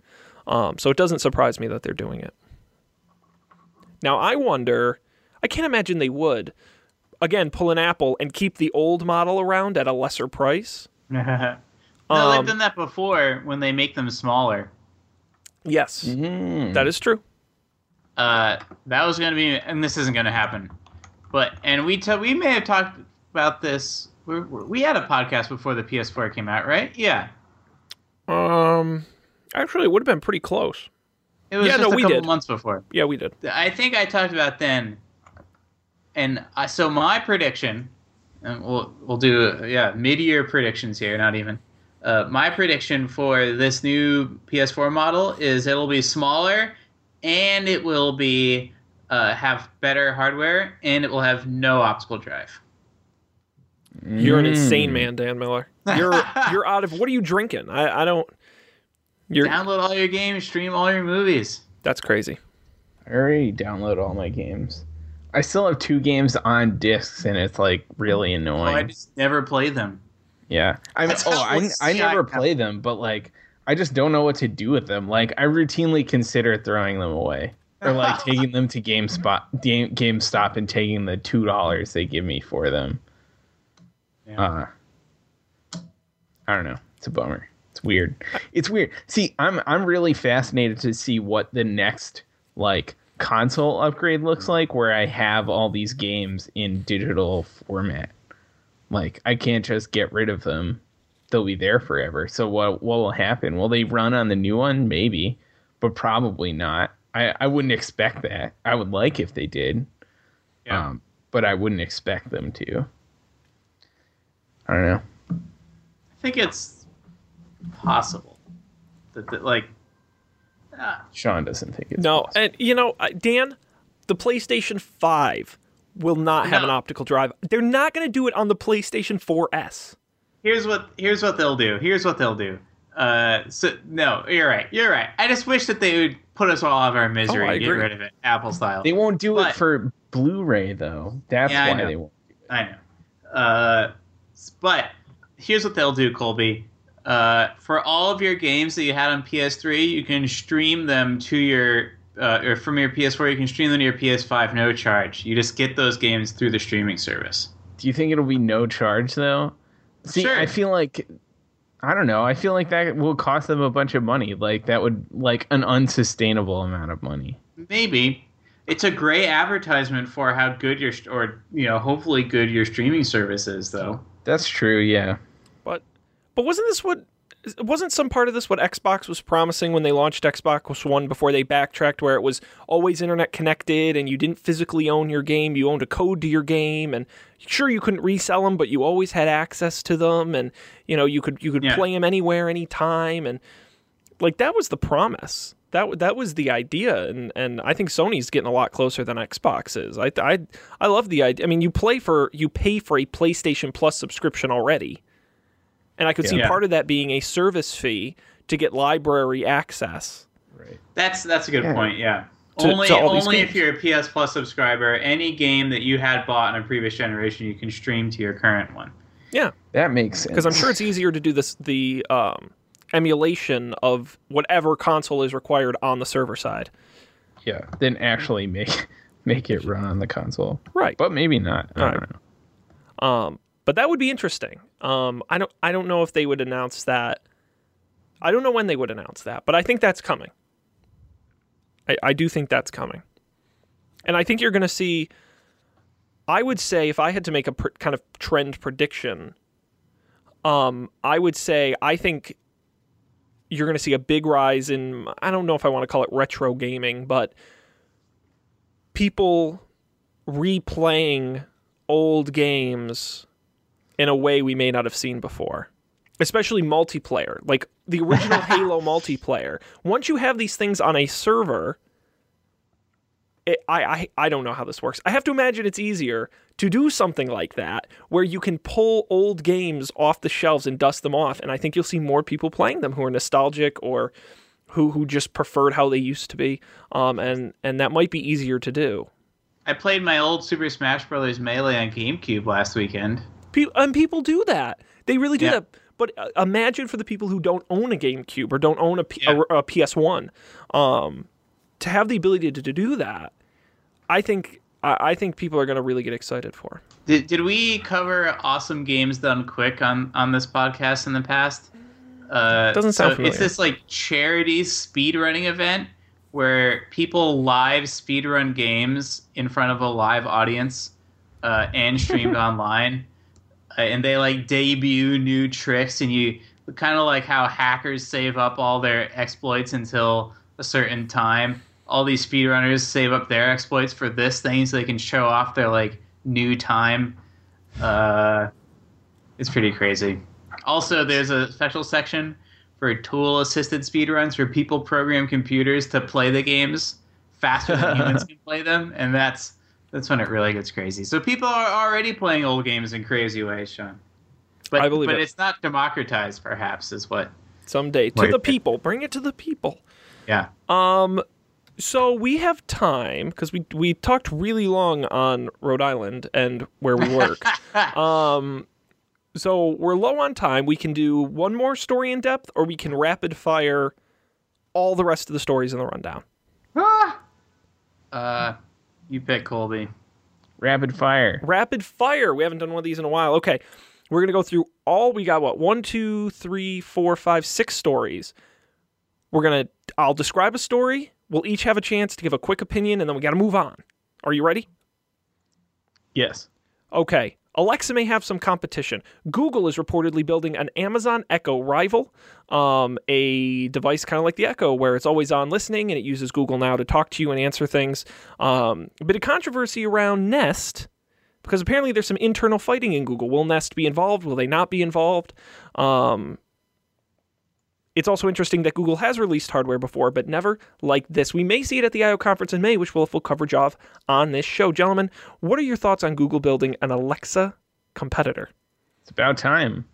Um, so it doesn't surprise me that they're doing it. Now I wonder. I can't imagine they would. Again, pull an Apple and keep the old model around at a lesser price. no, Um, they've done that before when they make them smaller. Yes, Mm. that is true. Uh, that was going to be, and this isn't going to happen. But and we t- we may have talked about this. We we had a podcast before the PS4 came out, right? Yeah, Um, actually, it would have been pretty close. it was Yeah, just no, a we couple did. months before. Yeah, we did. I think I talked about then, and I, so my prediction, and we'll we'll do yeah mid year predictions here, not even. Uh, my prediction for this new PS4 model is it'll be smaller, and it will be uh, have better hardware, and it will have no optical drive. You're an Mm. insane man, Dan Miller. You're you're out of. What are you drinking? I I don't. You're Download all your games, stream all your movies. that's crazy. I already download all my games. I still have two games on discs, and it's like really Oh, annoying. I just never play them. Yeah, I mean, oh, I, we'll I never I- play them, but like, I just don't know what to do with them. Like, I routinely consider throwing them away, or like taking them to GameSpot, Game, GameStop, and taking the two dollars they give me for them. Yeah. Uh, I don't know. It's a bummer. It's weird. It's weird. See, I'm I'm really fascinated to see what the next like console upgrade looks like, where I have all these games in digital format. Like I can't just get rid of them; they'll be there forever. So what what will happen? Will they run on the new one? Maybe, but probably not. I I wouldn't expect that. I would like if they did, Yeah. um, but I wouldn't expect them to. I don't know. I think it's possible that, that like. ah, Sean doesn't think it's No, possible. and you know, uh, Dan, the PlayStation 5 will not have No. an optical drive. They're not going to do it on the PlayStation 4S. Here's what here's what they'll do. Here's what they'll do. Uh, so no, you're right. You're right. I just wish that they would put us all out of our misery Oh, and get agree. rid of it, Apple style. They won't do But- it for Blu-ray though. That's Yeah, why they won't. I know. Uh, but here's what they'll do, Colby. Uh, for all of your games that you had on PS3, you can stream them to your uh, or from your PS4. You can stream them to your PS5, no charge. You just get those games through the streaming service. Do you think it'll be no charge though? See, Sure. I feel like I don't know. I feel like that will cost them a bunch of money. Like that would like an unsustainable amount of money. Maybe it's a great advertisement for how good your or you know hopefully good your streaming service is, though. That's true. Yeah. But but wasn't this what wasn't some part of this what Xbox was promising when they launched Xbox One before they backtracked where it was always internet connected and you didn't physically own your game, you owned a code to your game and sure you couldn't resell them but you always had access to them and you know you could you could Yeah. play them anywhere anytime and like that was the promise. That that was the idea and and I think Sony's getting a lot closer than Xbox is. I I I love the idea. I mean, you play for you pay for a PlayStation Plus subscription already. And I could see Yeah. part of that being a service fee to get library access. Right. That's that's a good Yeah. point. Yeah. To- only to only if you're a PS Plus subscriber, any game that you had bought in a previous generation, you can stream to your current one. Yeah, That makes sense. because I'm sure it's easier to do this the um, emulation of whatever console is required on the server side. yeah. Then actually make make it run on the console. Right. But maybe not. I Right. don't know. Um, but that would be interesting. Um, I don't I don't know if they would announce that. I don't know when they would announce that, but I think that's coming. I, I do think that's coming, and I think you're going to see. I would say if I had to make a pr- kind of trend prediction, um, I would say I think you're going to see a big rise in. I don't know if I want to call it retro gaming, but people replaying old games in a way we may not have seen before. Especially multiplayer, like the original Halo multiplayer. Once you have these things on a server, it, I, I I don't know how this works. I have to imagine it's easier to do something like that, where you can pull old games off the shelves and dust them off, and I think you'll see more people playing them who are nostalgic or who who just preferred how they used to be, um, and and that might be easier to do. I played my old Super Smash Bros. Melee on GameCube last weekend. Pe- and people do that. They really do Yeah. that. But uh, imagine for the people who don't own a GameCube or don't own a, P- Yeah. a, a PS1, um, to have the ability to, to do that. I think I, I think people are going to really get excited for. Did, did we cover awesome games done quick on on this podcast in the past? Uh, Doesn't sound so familiar. It's this like charity speedrunning event where people live speedrun games in front of a live audience uh, and streamed online, uh, and they like debut new tricks, and you kind of like how hackers save up all their exploits until a certain time. All these speedrunners save up their exploits for this thing so they can show off their like new time. Uh, it's pretty crazy. Also, there's a special section for tool assisted speedruns where people program computers to play the games faster than humans can play them, and that's that's when it really gets crazy. So people are already playing old games in crazy ways, Sean. But I believe but it. it's not democratized, perhaps, is what. Someday to the people, bring it to the people. Yeah. Um, so we have time because we we talked really long on Rhode Island and where we work. um, so we're low on time. We can do one more story in depth, or we can rapid fire all the rest of the stories in the rundown. Ah! Uh, you pick Colby. Rapid fire. Rapid fire. We haven't done one of these in a while. Okay, we're gonna go through all. We got what one, two, three, four, five, six stories. We're gonna. I'll describe a story. We'll each have a chance to give a quick opinion, and then we got to move on. Are you ready? Yes. Okay. Alexa may have some competition. Google is reportedly building an Amazon Echo rival, um, a device kind of like the Echo, where it's always on listening and it uses Google Now to talk to you and answer things. Um, a bit of controversy around Nest because apparently there's some internal fighting in Google. Will Nest be involved? Will they not be involved? Um, it's also interesting that Google has released hardware before, but never like this. We may see it at the I/O conference in May, which we'll have full coverage of on this show. Gentlemen, what are your thoughts on Google building an Alexa competitor? It's about time.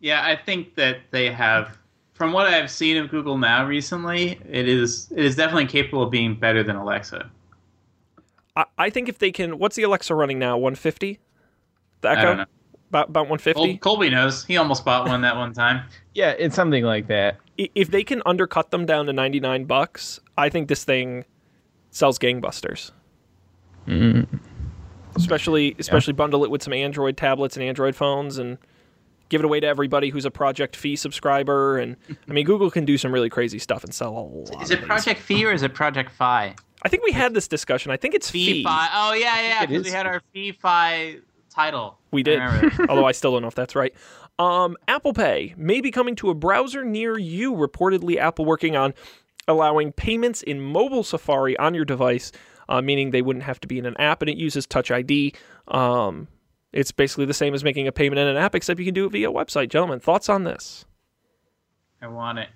Yeah, I think that they have. From what I've seen of Google now recently, it is it is definitely capable of being better than Alexa. I, I think if they can, what's the Alexa running now? 150? The Echo? I don't know. About, about 150? Col- Colby knows. He almost bought one that one time. Yeah, it's something like that. If they can undercut them down to 99 bucks, I think this thing sells gangbusters. Mm-hmm. Especially, especially bundle it with some Android tablets and Android phones, and give it away to everybody who's a Project Fee subscriber. And I mean, Google can do some really crazy stuff and sell a lot. Is of it these. Project fee or is it Project Phi? I think we had this discussion. I think it's Phi Fee. Phi. Oh yeah, yeah. Because we had our Phi Phi title. We did, although I still don't know if that's right. Um, Apple Pay may be coming to a browser near you. Reportedly, Apple working on allowing payments in mobile Safari on your device, uh, meaning they wouldn't have to be in an app, and it uses Touch ID. Um, it's basically the same as making a payment in an app, except you can do it via a website. Gentlemen, thoughts on this? I want it.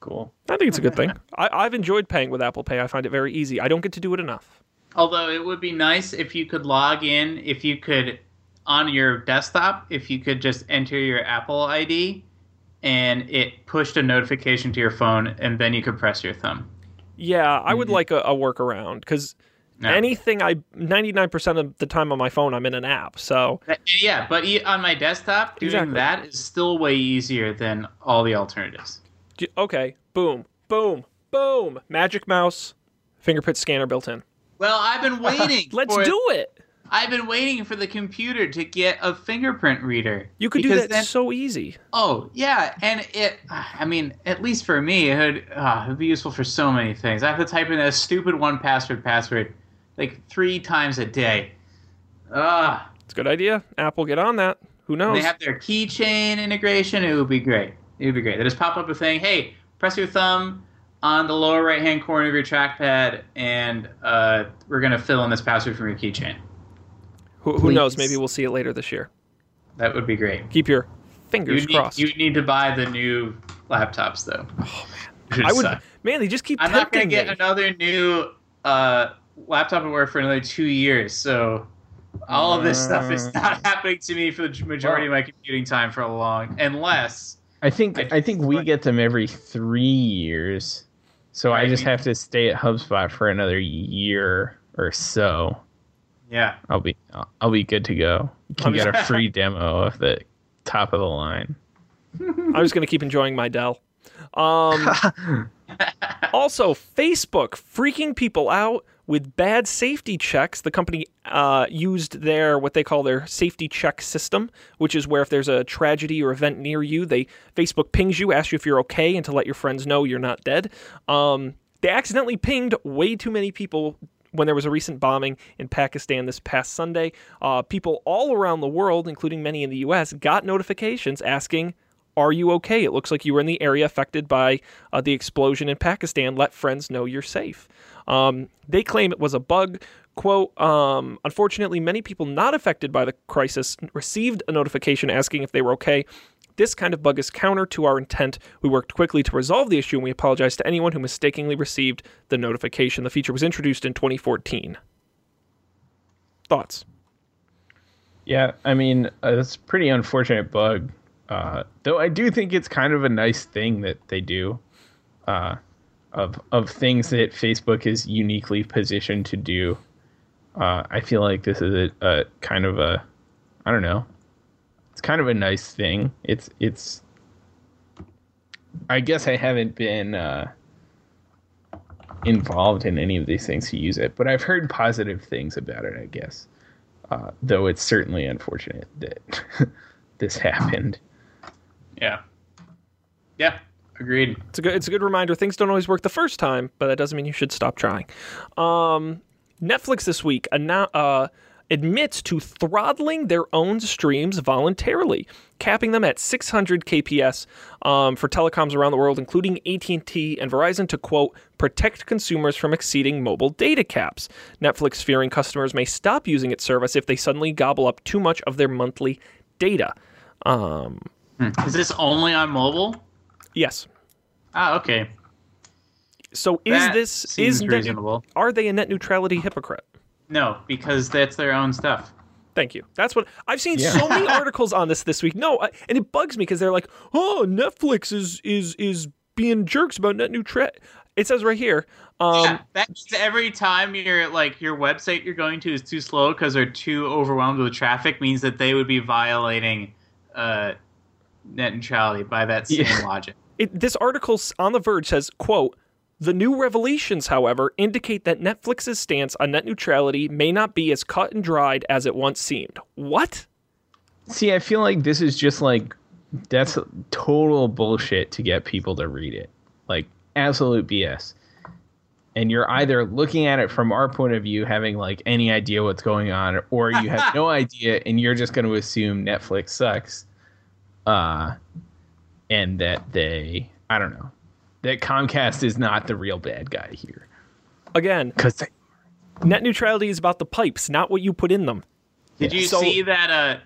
Cool. I think it's a good thing. I, I've enjoyed paying with Apple Pay. I find it very easy. I don't get to do it enough. Although it would be nice if you could log in, if you could on your desktop, if you could just enter your Apple ID and it pushed a notification to your phone and then you could press your thumb. Yeah, I would mm-hmm. like a, a workaround because No. anything I 99% of the time on my phone, I'm in an app. So yeah, but e- on my desktop, doing Exactly. that is still way easier than all the alternatives. Okay, boom, boom, boom. Magic mouse, fingerprint scanner built in. Well, I've been waiting. Let's for do it. I've been waiting for the computer to get a fingerprint reader. You could do that then- so easy. Oh yeah, and it. I mean, at least for me, it would uh, be useful for so many things. I have to type in that stupid 1Password password like three times a day. Ah, It's a good idea. Apple, get on that. Who knows? they have their keychain integration. It would be great. It would be great. They just pop up a thing. Hey, press your thumb on the lower right hand corner of your trackpad, and uh, we're gonna fill in this password from your keychain. who who knows? Maybe we'll see it later this year. That would be great. Keep your You fingers need, crossed. you need to buy the new laptops though. Oh man, I would, man. They just keep I'm not gonna get me. another new uh, laptop at work for another two years, so all of this stuff is not happening to me for the majority of my computing time for a long, unless I think I- I, think we get them every three years, so I just have to stay at HubSpot for another year or so. yeah, I'll be I'll, I'll be good to go. You can get a free demo of the top of the line. I'm just gonna keep enjoying my Dell. Um, also, Facebook freaking people out with bad safety checks. The company uh, used their what they call their safety check system, which is where if there's a tragedy or event near you, they Facebook pings you, asks you if you're okay, and to let your friends know you're not dead. Um, they accidentally pinged way too many people when there was a recent bombing in Pakistan this past Sunday. Uh, people all around the world, including many in the U.S., got notifications asking are you okay? It looks like you were in the area affected by uh, the explosion in Pakistan. Let friends know you're safe. Um, they claim it was a bug. Quote, um, unfortunately, many people not affected by the crisis received a notification asking if they were okay. This kind of bug is counter to our intent. We worked quickly to resolve the issue, and we apologize to anyone who mistakenly received the notification. The feature was introduced in 2014. Thoughts? Yeah, I mean uh, it's a pretty unfortunate bug. Uh, though I do think it's kind of a nice thing that they do. Uh, of of things that Facebook is uniquely positioned to do. Uh, I feel like this is a, a kind of a, I don't know, it's kind of a nice thing. It's it's. I guess I haven't been uh, involved in any of these things to use it, but I've heard positive things about it. I guess, uh, though it's certainly unfortunate that this happened. Yeah, yeah, agreed. It's a good. It's a good reminder. Things don't always work the first time, but that doesn't mean you should stop trying. Um, Netflix this week uh, admits to throttling their own streams voluntarily, capping them at 600 kps um, for telecoms around the world, including AT&T and Verizon, to quote protect consumers from exceeding mobile data caps. Netflix fearing customers may stop using its service if they suddenly gobble up too much of their monthly data. Um, Is this only on mobile? Yes. Ah, okay. So is That this seems is net, reasonable. are they a net neutrality hypocrite? No, because that's their own stuff. Thank you. That's what I've seen Yeah. so many articles on this this week. No, I, and it bugs me because they're like, "Oh, Netflix is is is being jerks about net neutrality." It says right here. Um, yeah, that means every time your like your website you're going to is too slow because they're too overwhelmed with traffic means that they would be violating uh, net neutrality by that same Yeah. logic. it, this article on The Verge says, "quote." The new revelations, however, indicate that Netflix's stance on net neutrality may not be as cut and dried as it once seemed. What? See, I feel like this is just like that's total bullshit to get people to read it. Like absolute BS. And you're either looking at it from our point of view, having like any idea what's going on, or you have no idea and you're just going to assume Netflix sucks. Uh, and that they, I don't know, that Comcast is not the real bad guy here. Again, Because net neutrality is about the pipes, not what you put in them. Did you So- see that? Uh,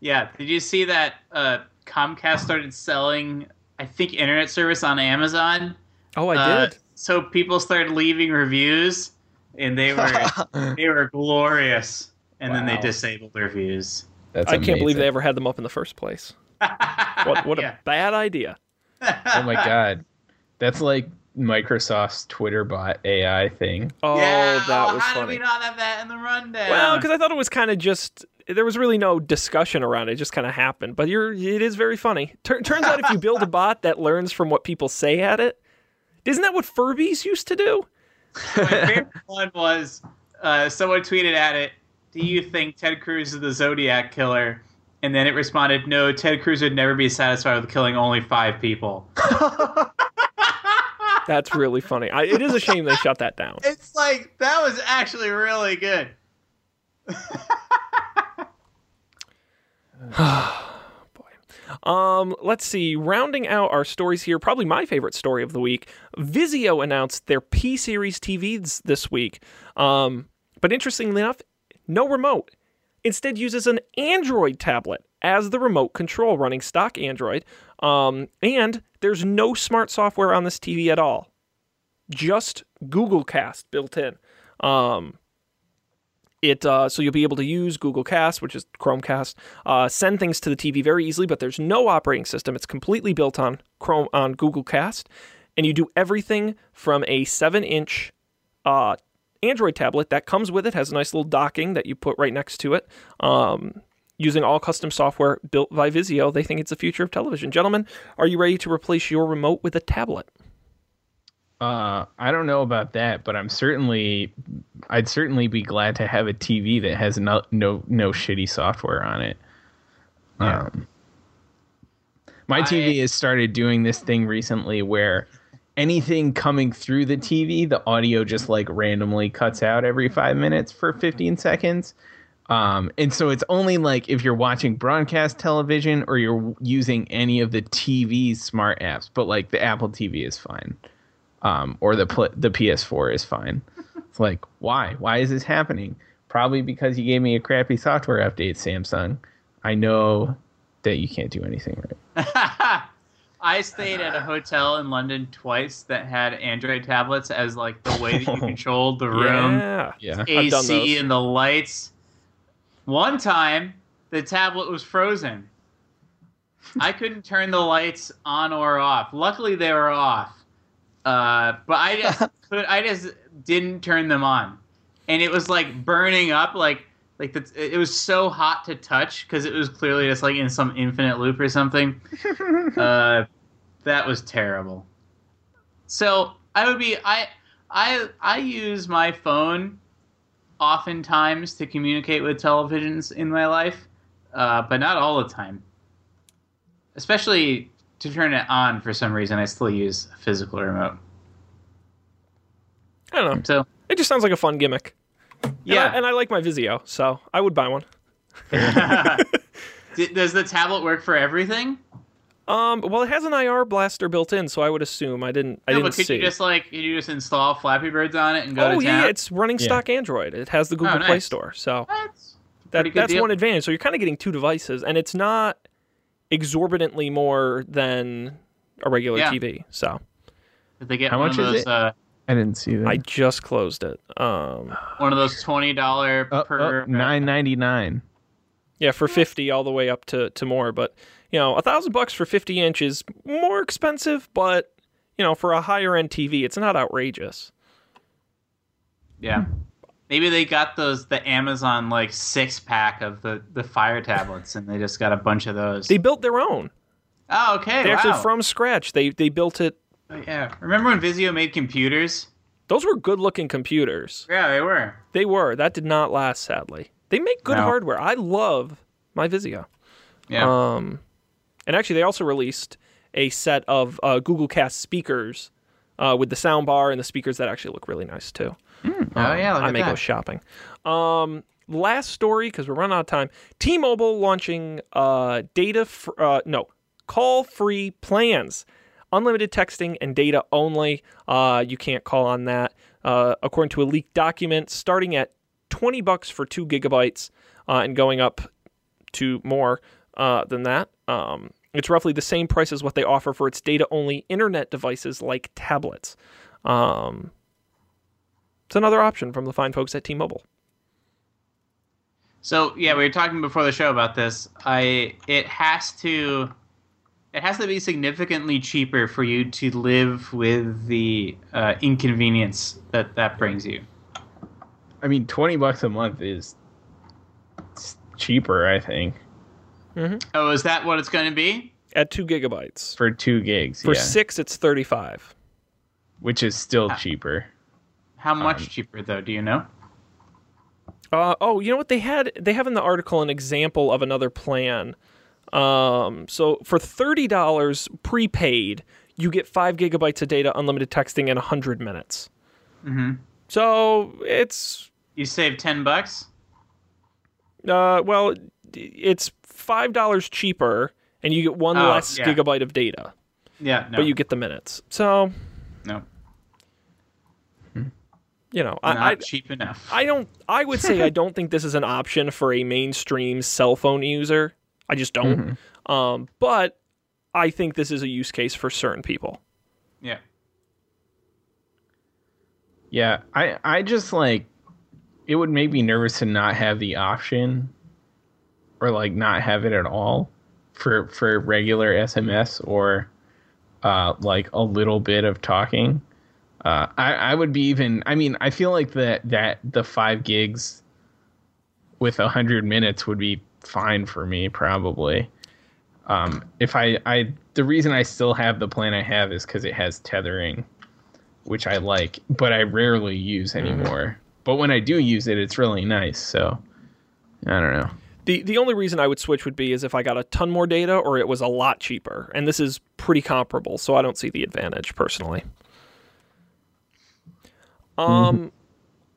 yeah. Did you see that? Uh, Comcast started selling, I think, internet service on Amazon. Oh, I Uh, did. So people started leaving reviews, and they were they were glorious. And then they disabled their views. that's I can't believe they ever had them up in the first place. What what Yeah. a bad idea. Oh my god, that's like Microsoft's Twitter bot AI thing. Oh, yeah, that oh, was how funny. did we not have that in the rundown? Well, because I thought it was kind of just there was really no discussion around it. It just kind of happened. But you're it is very funny. Tur- turns out if you build a bot that learns from what people say at it, isn't that what Furbies used to do? my favorite one was uh, someone tweeted at it, "Do you think Ted Cruz is the Zodiac killer?" And then it responded, "No, Ted Cruz would never be satisfied with killing only five people." That's really funny. I, it is a shame they shut that down. It's like that was actually really good. Boy. Um, let's see. Rounding out our stories here, probably my favorite story of the week. Vizio announced their P series TVs this week. Um, but interestingly enough, no remote. Instead, uses an Android tablet as the remote control, running stock Android. Um, and there's no smart software on this TV at all. Just Google Cast built in. Um, it uh, so you'll be able to use Google Cast, which is Chromecast, uh, send things to the TV very easily. But there's no operating system; it's completely built on Chrome on Google Cast, and you do everything from a seven-inch uh, Android tablet that comes with it. Has a nice little docking that you put right next to it. Um, using all custom software built by Vizio, they think it's the future of television. Gentlemen, are you ready to replace your remote with a tablet? Uh, I don't know about that, but I'm certainly, I'd certainly be glad to have a TV that has no no no shitty software on it. Yeah. Um, my I- TV has started doing this thing recently where anything coming through the TV, the audio just like randomly cuts out every five minutes for 15 seconds. Um, and so it's only like if you're watching broadcast television or you're using any of the TV smart apps, but like the Apple TV is fine um, or the pl- the PS4 is fine. It's like, why? Why is this happening? Probably because you gave me a crappy software update, Samsung. I know that you can't do anything right. I stayed at a hotel in London twice that had Android tablets as like the way that you controlled the room. Yeah. Yeah. I've done AC those. and the lights. One time, the tablet was frozen. I couldn't turn the lights on or off. Luckily, they were off. Uh, but I just could. I just didn't turn them on, and it was like burning up. Like like the, it was so hot to touch because it was clearly just like in some infinite loop or something. uh, that was terrible. So I would be I I I use my phone oftentimes to communicate with televisions in my life, uh, but not all the time. Especially to turn it on for some reason, I still use a physical remote. I don't know. So It just sounds like a fun gimmick. And I- yeah, and I like my Vizio, so I would buy one. Does the tablet work for everything? Um, well, it has an IR blaster built in, so I would assume I didn't. I didn't but could see. you just like could you just install Flappy Birds on it and go oh to yeah, town? it's running Yeah. stock Android. It has the Google Oh, Play. Store, so That's that, that's deal. one advantage. So you're kind of getting two devices, and it's not exorbitantly more than a regular Yeah. TV. So Did they get How one much of is those it? uh, I didn't see that. I just closed it. Um, one of those twenty dollar oh, per nine ninety nine. yeah, for fifty all the way up to to more, but you know, a thousand bucks for fifty inch is more expensive, but you know, for a higher end TV, it's not outrageous. Yeah. Maybe they got those the Amazon like six pack of the the fire tablets and they just got a bunch of those. They built their own. oh, okay. They wow. actually from scratch. They they built it. Yeah. Remember when Vizio made computers? Those were good looking computers. Yeah, they were. They were. That did not last, sadly. They make good No. hardware. I love my Vizio. Yeah. Um, and actually, they also released a set of uh, Google Cast speakers uh, with the sound bar and the speakers that actually look really nice too. oh yeah, look I may that. go shopping. Um, last story because we're running out of time. T-Mobile launching uh, data. Fr- uh, no, call-free plans. Unlimited texting and data only. Uh, you can't call on that. Uh, according to a leaked document, starting at 20 bucks for two gigabytes uh, and going up to more uh, than that. Um, it's roughly the same price as what they offer for its data only internet devices like tablets. Um, it's another option from the fine folks at T Mobile. So yeah, we were talking before the show about this. I it has to it has to be significantly cheaper for you to live with the uh, inconvenience that that brings you. I mean, twenty bucks a month is cheaper, I think, Oh, is that what it's going to be? At two gigabytes. for two gigs. For yeah, six, it's 35. which is still cheaper. How much Um, cheaper though? Do you know? Uh, oh, you know what they had? They have in the article an example of another plan. Um, so for thirty dollars prepaid, you get five gigabytes of data, unlimited texting, and hundred minutes. Mm-hmm. So it's You save ten bucks. uh, well, it's five dollars cheaper, and you get one Oh, less yeah. gigabyte of data, Yeah, no, but you get the minutes. So no, you know, not I, cheap enough. I don't. I would say I don't think this is an option for a mainstream cell phone user. I just don't. Um, but I think this is a use case for certain people. yeah, Yeah, I I just like it would make me nervous to not have the option or like not have it at all for for regular SMS or uh like a little bit of talking. Uh I I would be even I mean, I feel like that that the 5 gigs with a 100 minutes would be fine for me probably. Um if I I the reason I still have the plan I have is cuz it has tethering which I like, but I rarely use anymore. But when I do use it, it's really nice. So I don't know. The the only reason I would switch would be is if I got a ton more data or it was a lot cheaper, and this is pretty comparable, so I don't see the advantage personally. Um.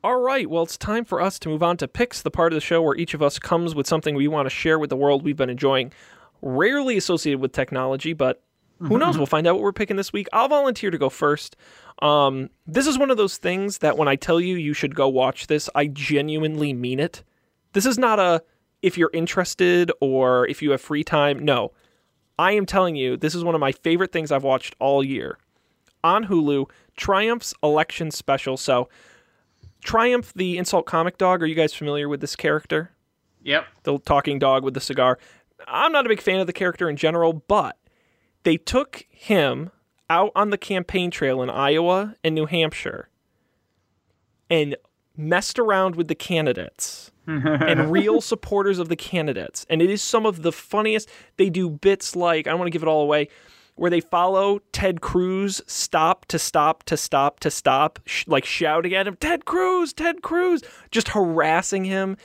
All right, well, it's time for us to move on to picks, the part of the show where each of us comes with something we want to share with the world we've been enjoying, rarely associated with technology, but who knows? We'll find out what we're picking this week. I'll volunteer to go first. Um, this is one of those things that when I tell you you should go watch this, I genuinely mean it. This is not a if you're interested or if you have free time. No. I am telling you, this is one of my favorite things I've watched all year. On Hulu, Triumph's election special. So, Triumph, the insult comic dog, are you guys familiar with this character? yep. the talking dog with the cigar. I'm not a big fan of the character in general, but they took him out on the campaign trail in Iowa and New Hampshire and messed around with the candidates and real supporters of the candidates. And it is some of the funniest. They do bits like, I don't want to give it all away, where they follow Ted Cruz stop to stop to stop to stop, sh- like shouting at him, Ted Cruz, Ted Cruz, just harassing him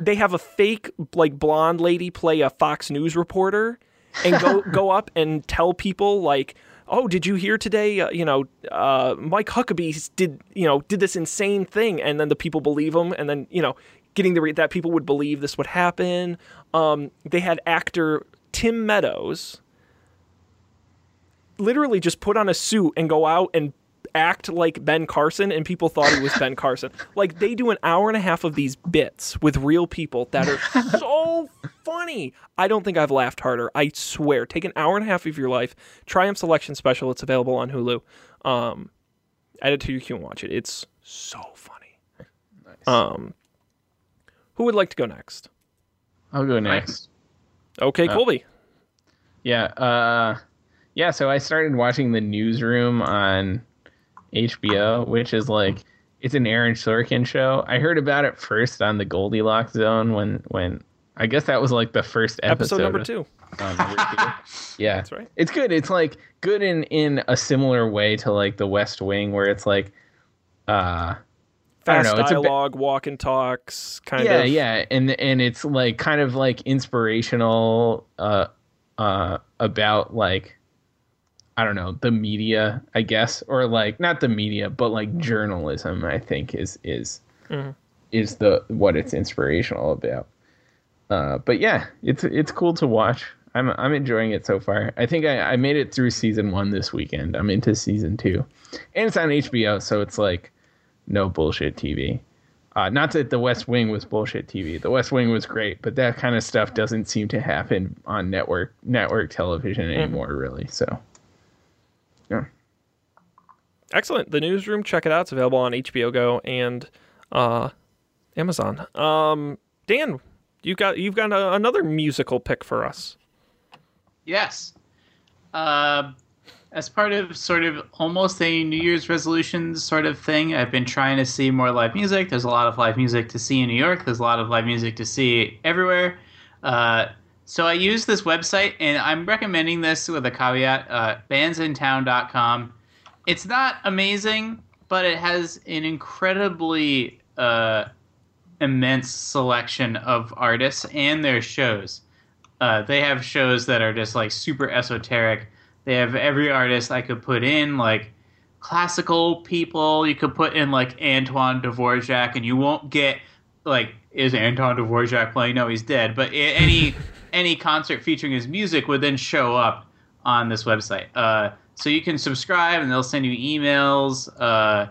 they have a fake like blonde lady play a Fox News reporter and go go up and tell people like, "Oh, did you hear today? Uh, you know, uh, Mike Huckabee did you know did this insane thing," and then the people believe him, and then you know, getting the re- that people would believe this would happen. Um, they had actor Tim Meadows literally just put on a suit and go out and act like Ben Carson, and people thought he was Ben Carson. Like they do an hour and a half of these bits with real people that are so funny. I don't think I've laughed harder. I swear. Take an hour and a half of your life. Triumph's Election Special. It's available on Hulu. Um, add it to your queue and watch it. It's so funny. Nice. Um, who would like to go next? I'll go next. Okay, Colby. Yeah. Uh, yeah. So I started watching the Newsroom on HBO, which is like it's an Aaron Sorkin show. I heard about it first on the Goldilocks Zone when when I guess that was like the first episode. Episode number two. yeah, That's right. It's good. It's like good in in a similar way to like The West Wing, where it's like, uh, I don't Fast know. It's a bit- dialogue, walk and talks, kind yeah, of. Yeah, yeah, and and it's like kind of like inspirational, uh, uh, about like, I don't know, the media, I guess, or like not the media, but like journalism. I think is is Mhm. is the what it's inspirational about. Uh, but yeah, it's it's cool to watch. I'm I'm enjoying it so far. I think I, I made it through season one this weekend. I'm into season two, and it's on HBO, so it's like no bullshit TV. Uh, not that The West Wing was bullshit TV. The West Wing was great, but that kind of stuff doesn't seem to happen on network network television anymore, really. So, yeah, Excellent. The newsroom, check it out. It's available on HBO Go and uh, Amazon. Um, Dan, you've got you've got a, another musical pick for us. Yes. Uh, as part of sort of almost a New Year's resolution sort of thing, I've been trying to see more live music. There's a lot of live music to see in New York. There's a lot of live music to see everywhere. Uh, so I use this website, and I'm recommending this with a caveat: uh, bandsintown.com. It's not amazing, but it has an incredibly uh, immense selection of artists and their shows. Uh, they have shows that are just like super esoteric. They have every artist I could put in, like classical people. You could put in like Antoine Dvorak, and you won't get like is Anton Dvorak playing? No, he's dead. But any any concert featuring his music would then show up on this website. Uh, so you can subscribe, and they'll send you emails. Uh,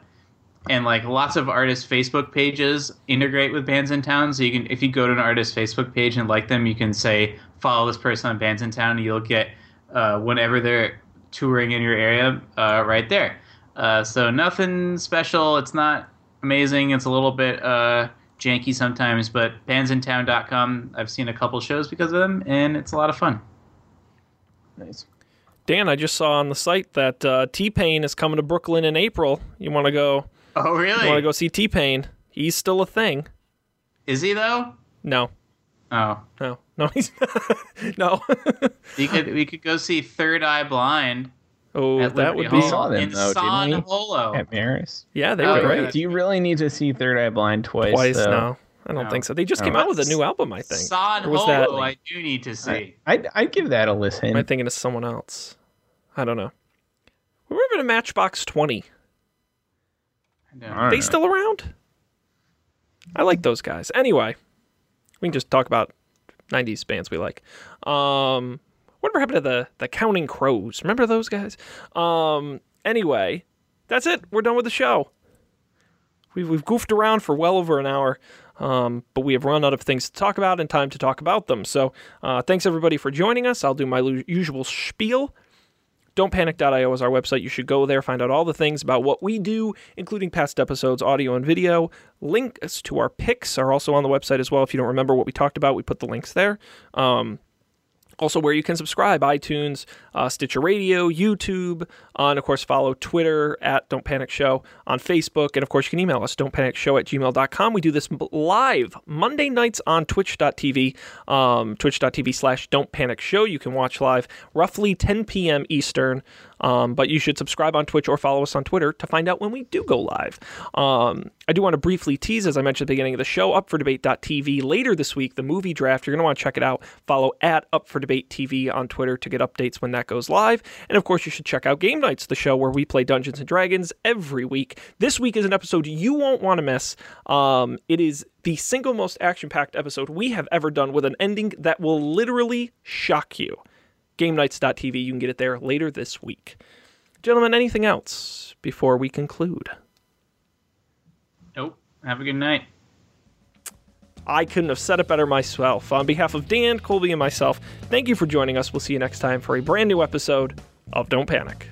and like lots of artists' Facebook pages integrate with Bands in Town. So you can, if you go to an artist's Facebook page and like them, you can say follow this person on Bands in Town, and you'll get uh, whenever they're touring in your area uh, right there. Uh, so nothing special. It's not amazing. It's a little bit uh, janky sometimes, but bandsintown.com. I've seen a couple shows because of them, and it's a lot of fun. nice. Dan, I just saw on the site that uh, T Pain is coming to Brooklyn in April. You want to go? Oh, really? You want to go see T Pain? He's still a thing. Is he though? No, Oh, no, no. He's no. we could we could go see Third Eye Blind. Oh, at that Liberty would Hall be. saw them, in though, didn't we? Holo. At Maris. Yeah, they Oh, were yeah. great. Do you really need to see Third Eye Blind twice? Twice though? now. I don't No. think so. They just Oh. came out with a new album, I think. San Or was that- Holo, I do need to see. I'd, I'd give that a listen. Am I thinking of someone else? I don't know. We're in a Matchbox 20. I don't know. don't they know. still around? I like those guys. Anyway, we can just talk about 90s bands we like. Um, whatever happened to the, the Counting Crows? Remember those guys? Um, anyway, that's it. We're done with the show. We've, we've goofed around for well over an hour, um, but we have run out of things to talk about and time to talk about them. So uh, thanks everybody for joining us. I'll do my usual spiel. Don'tPanic.io is our website. You should go there, find out all the things about what we do, including past episodes, audio and video. Links to our picks are also on the website as well. If you don't remember what we talked about, we put the links there. Um, also, where you can subscribe iTunes, uh, Stitcher Radio, YouTube, uh, and of course, follow Twitter at Don't Panic Show on Facebook. And of course, you can email us, don'tpanicshow at gmail.com. We do this live Monday nights on twitch.tv, um, twitch.tv slash Don't Panic Show. You can watch live roughly 10 p.m. Eastern. Um, but you should subscribe on Twitch or follow us on Twitter to find out when we do go live. Um, I do want to briefly tease, as I mentioned at the beginning of the show, Up for Debate.tv later this week, the movie draft. You're going to want to check it out. Follow at Up for Debate TV on Twitter to get updates when that goes live. And of course, you should check out Game Nights, the show where we play Dungeons and Dragons every week. This week is an episode you won't want to miss. Um, it is the single most action packed episode we have ever done with an ending that will literally shock you. GameNights.tv. You can get it there later this week. Gentlemen, anything else before we conclude? Nope. Have a good night. I couldn't have said it better myself. On behalf of Dan, Colby, and myself, thank you for joining us. We'll see you next time for a brand new episode of Don't Panic.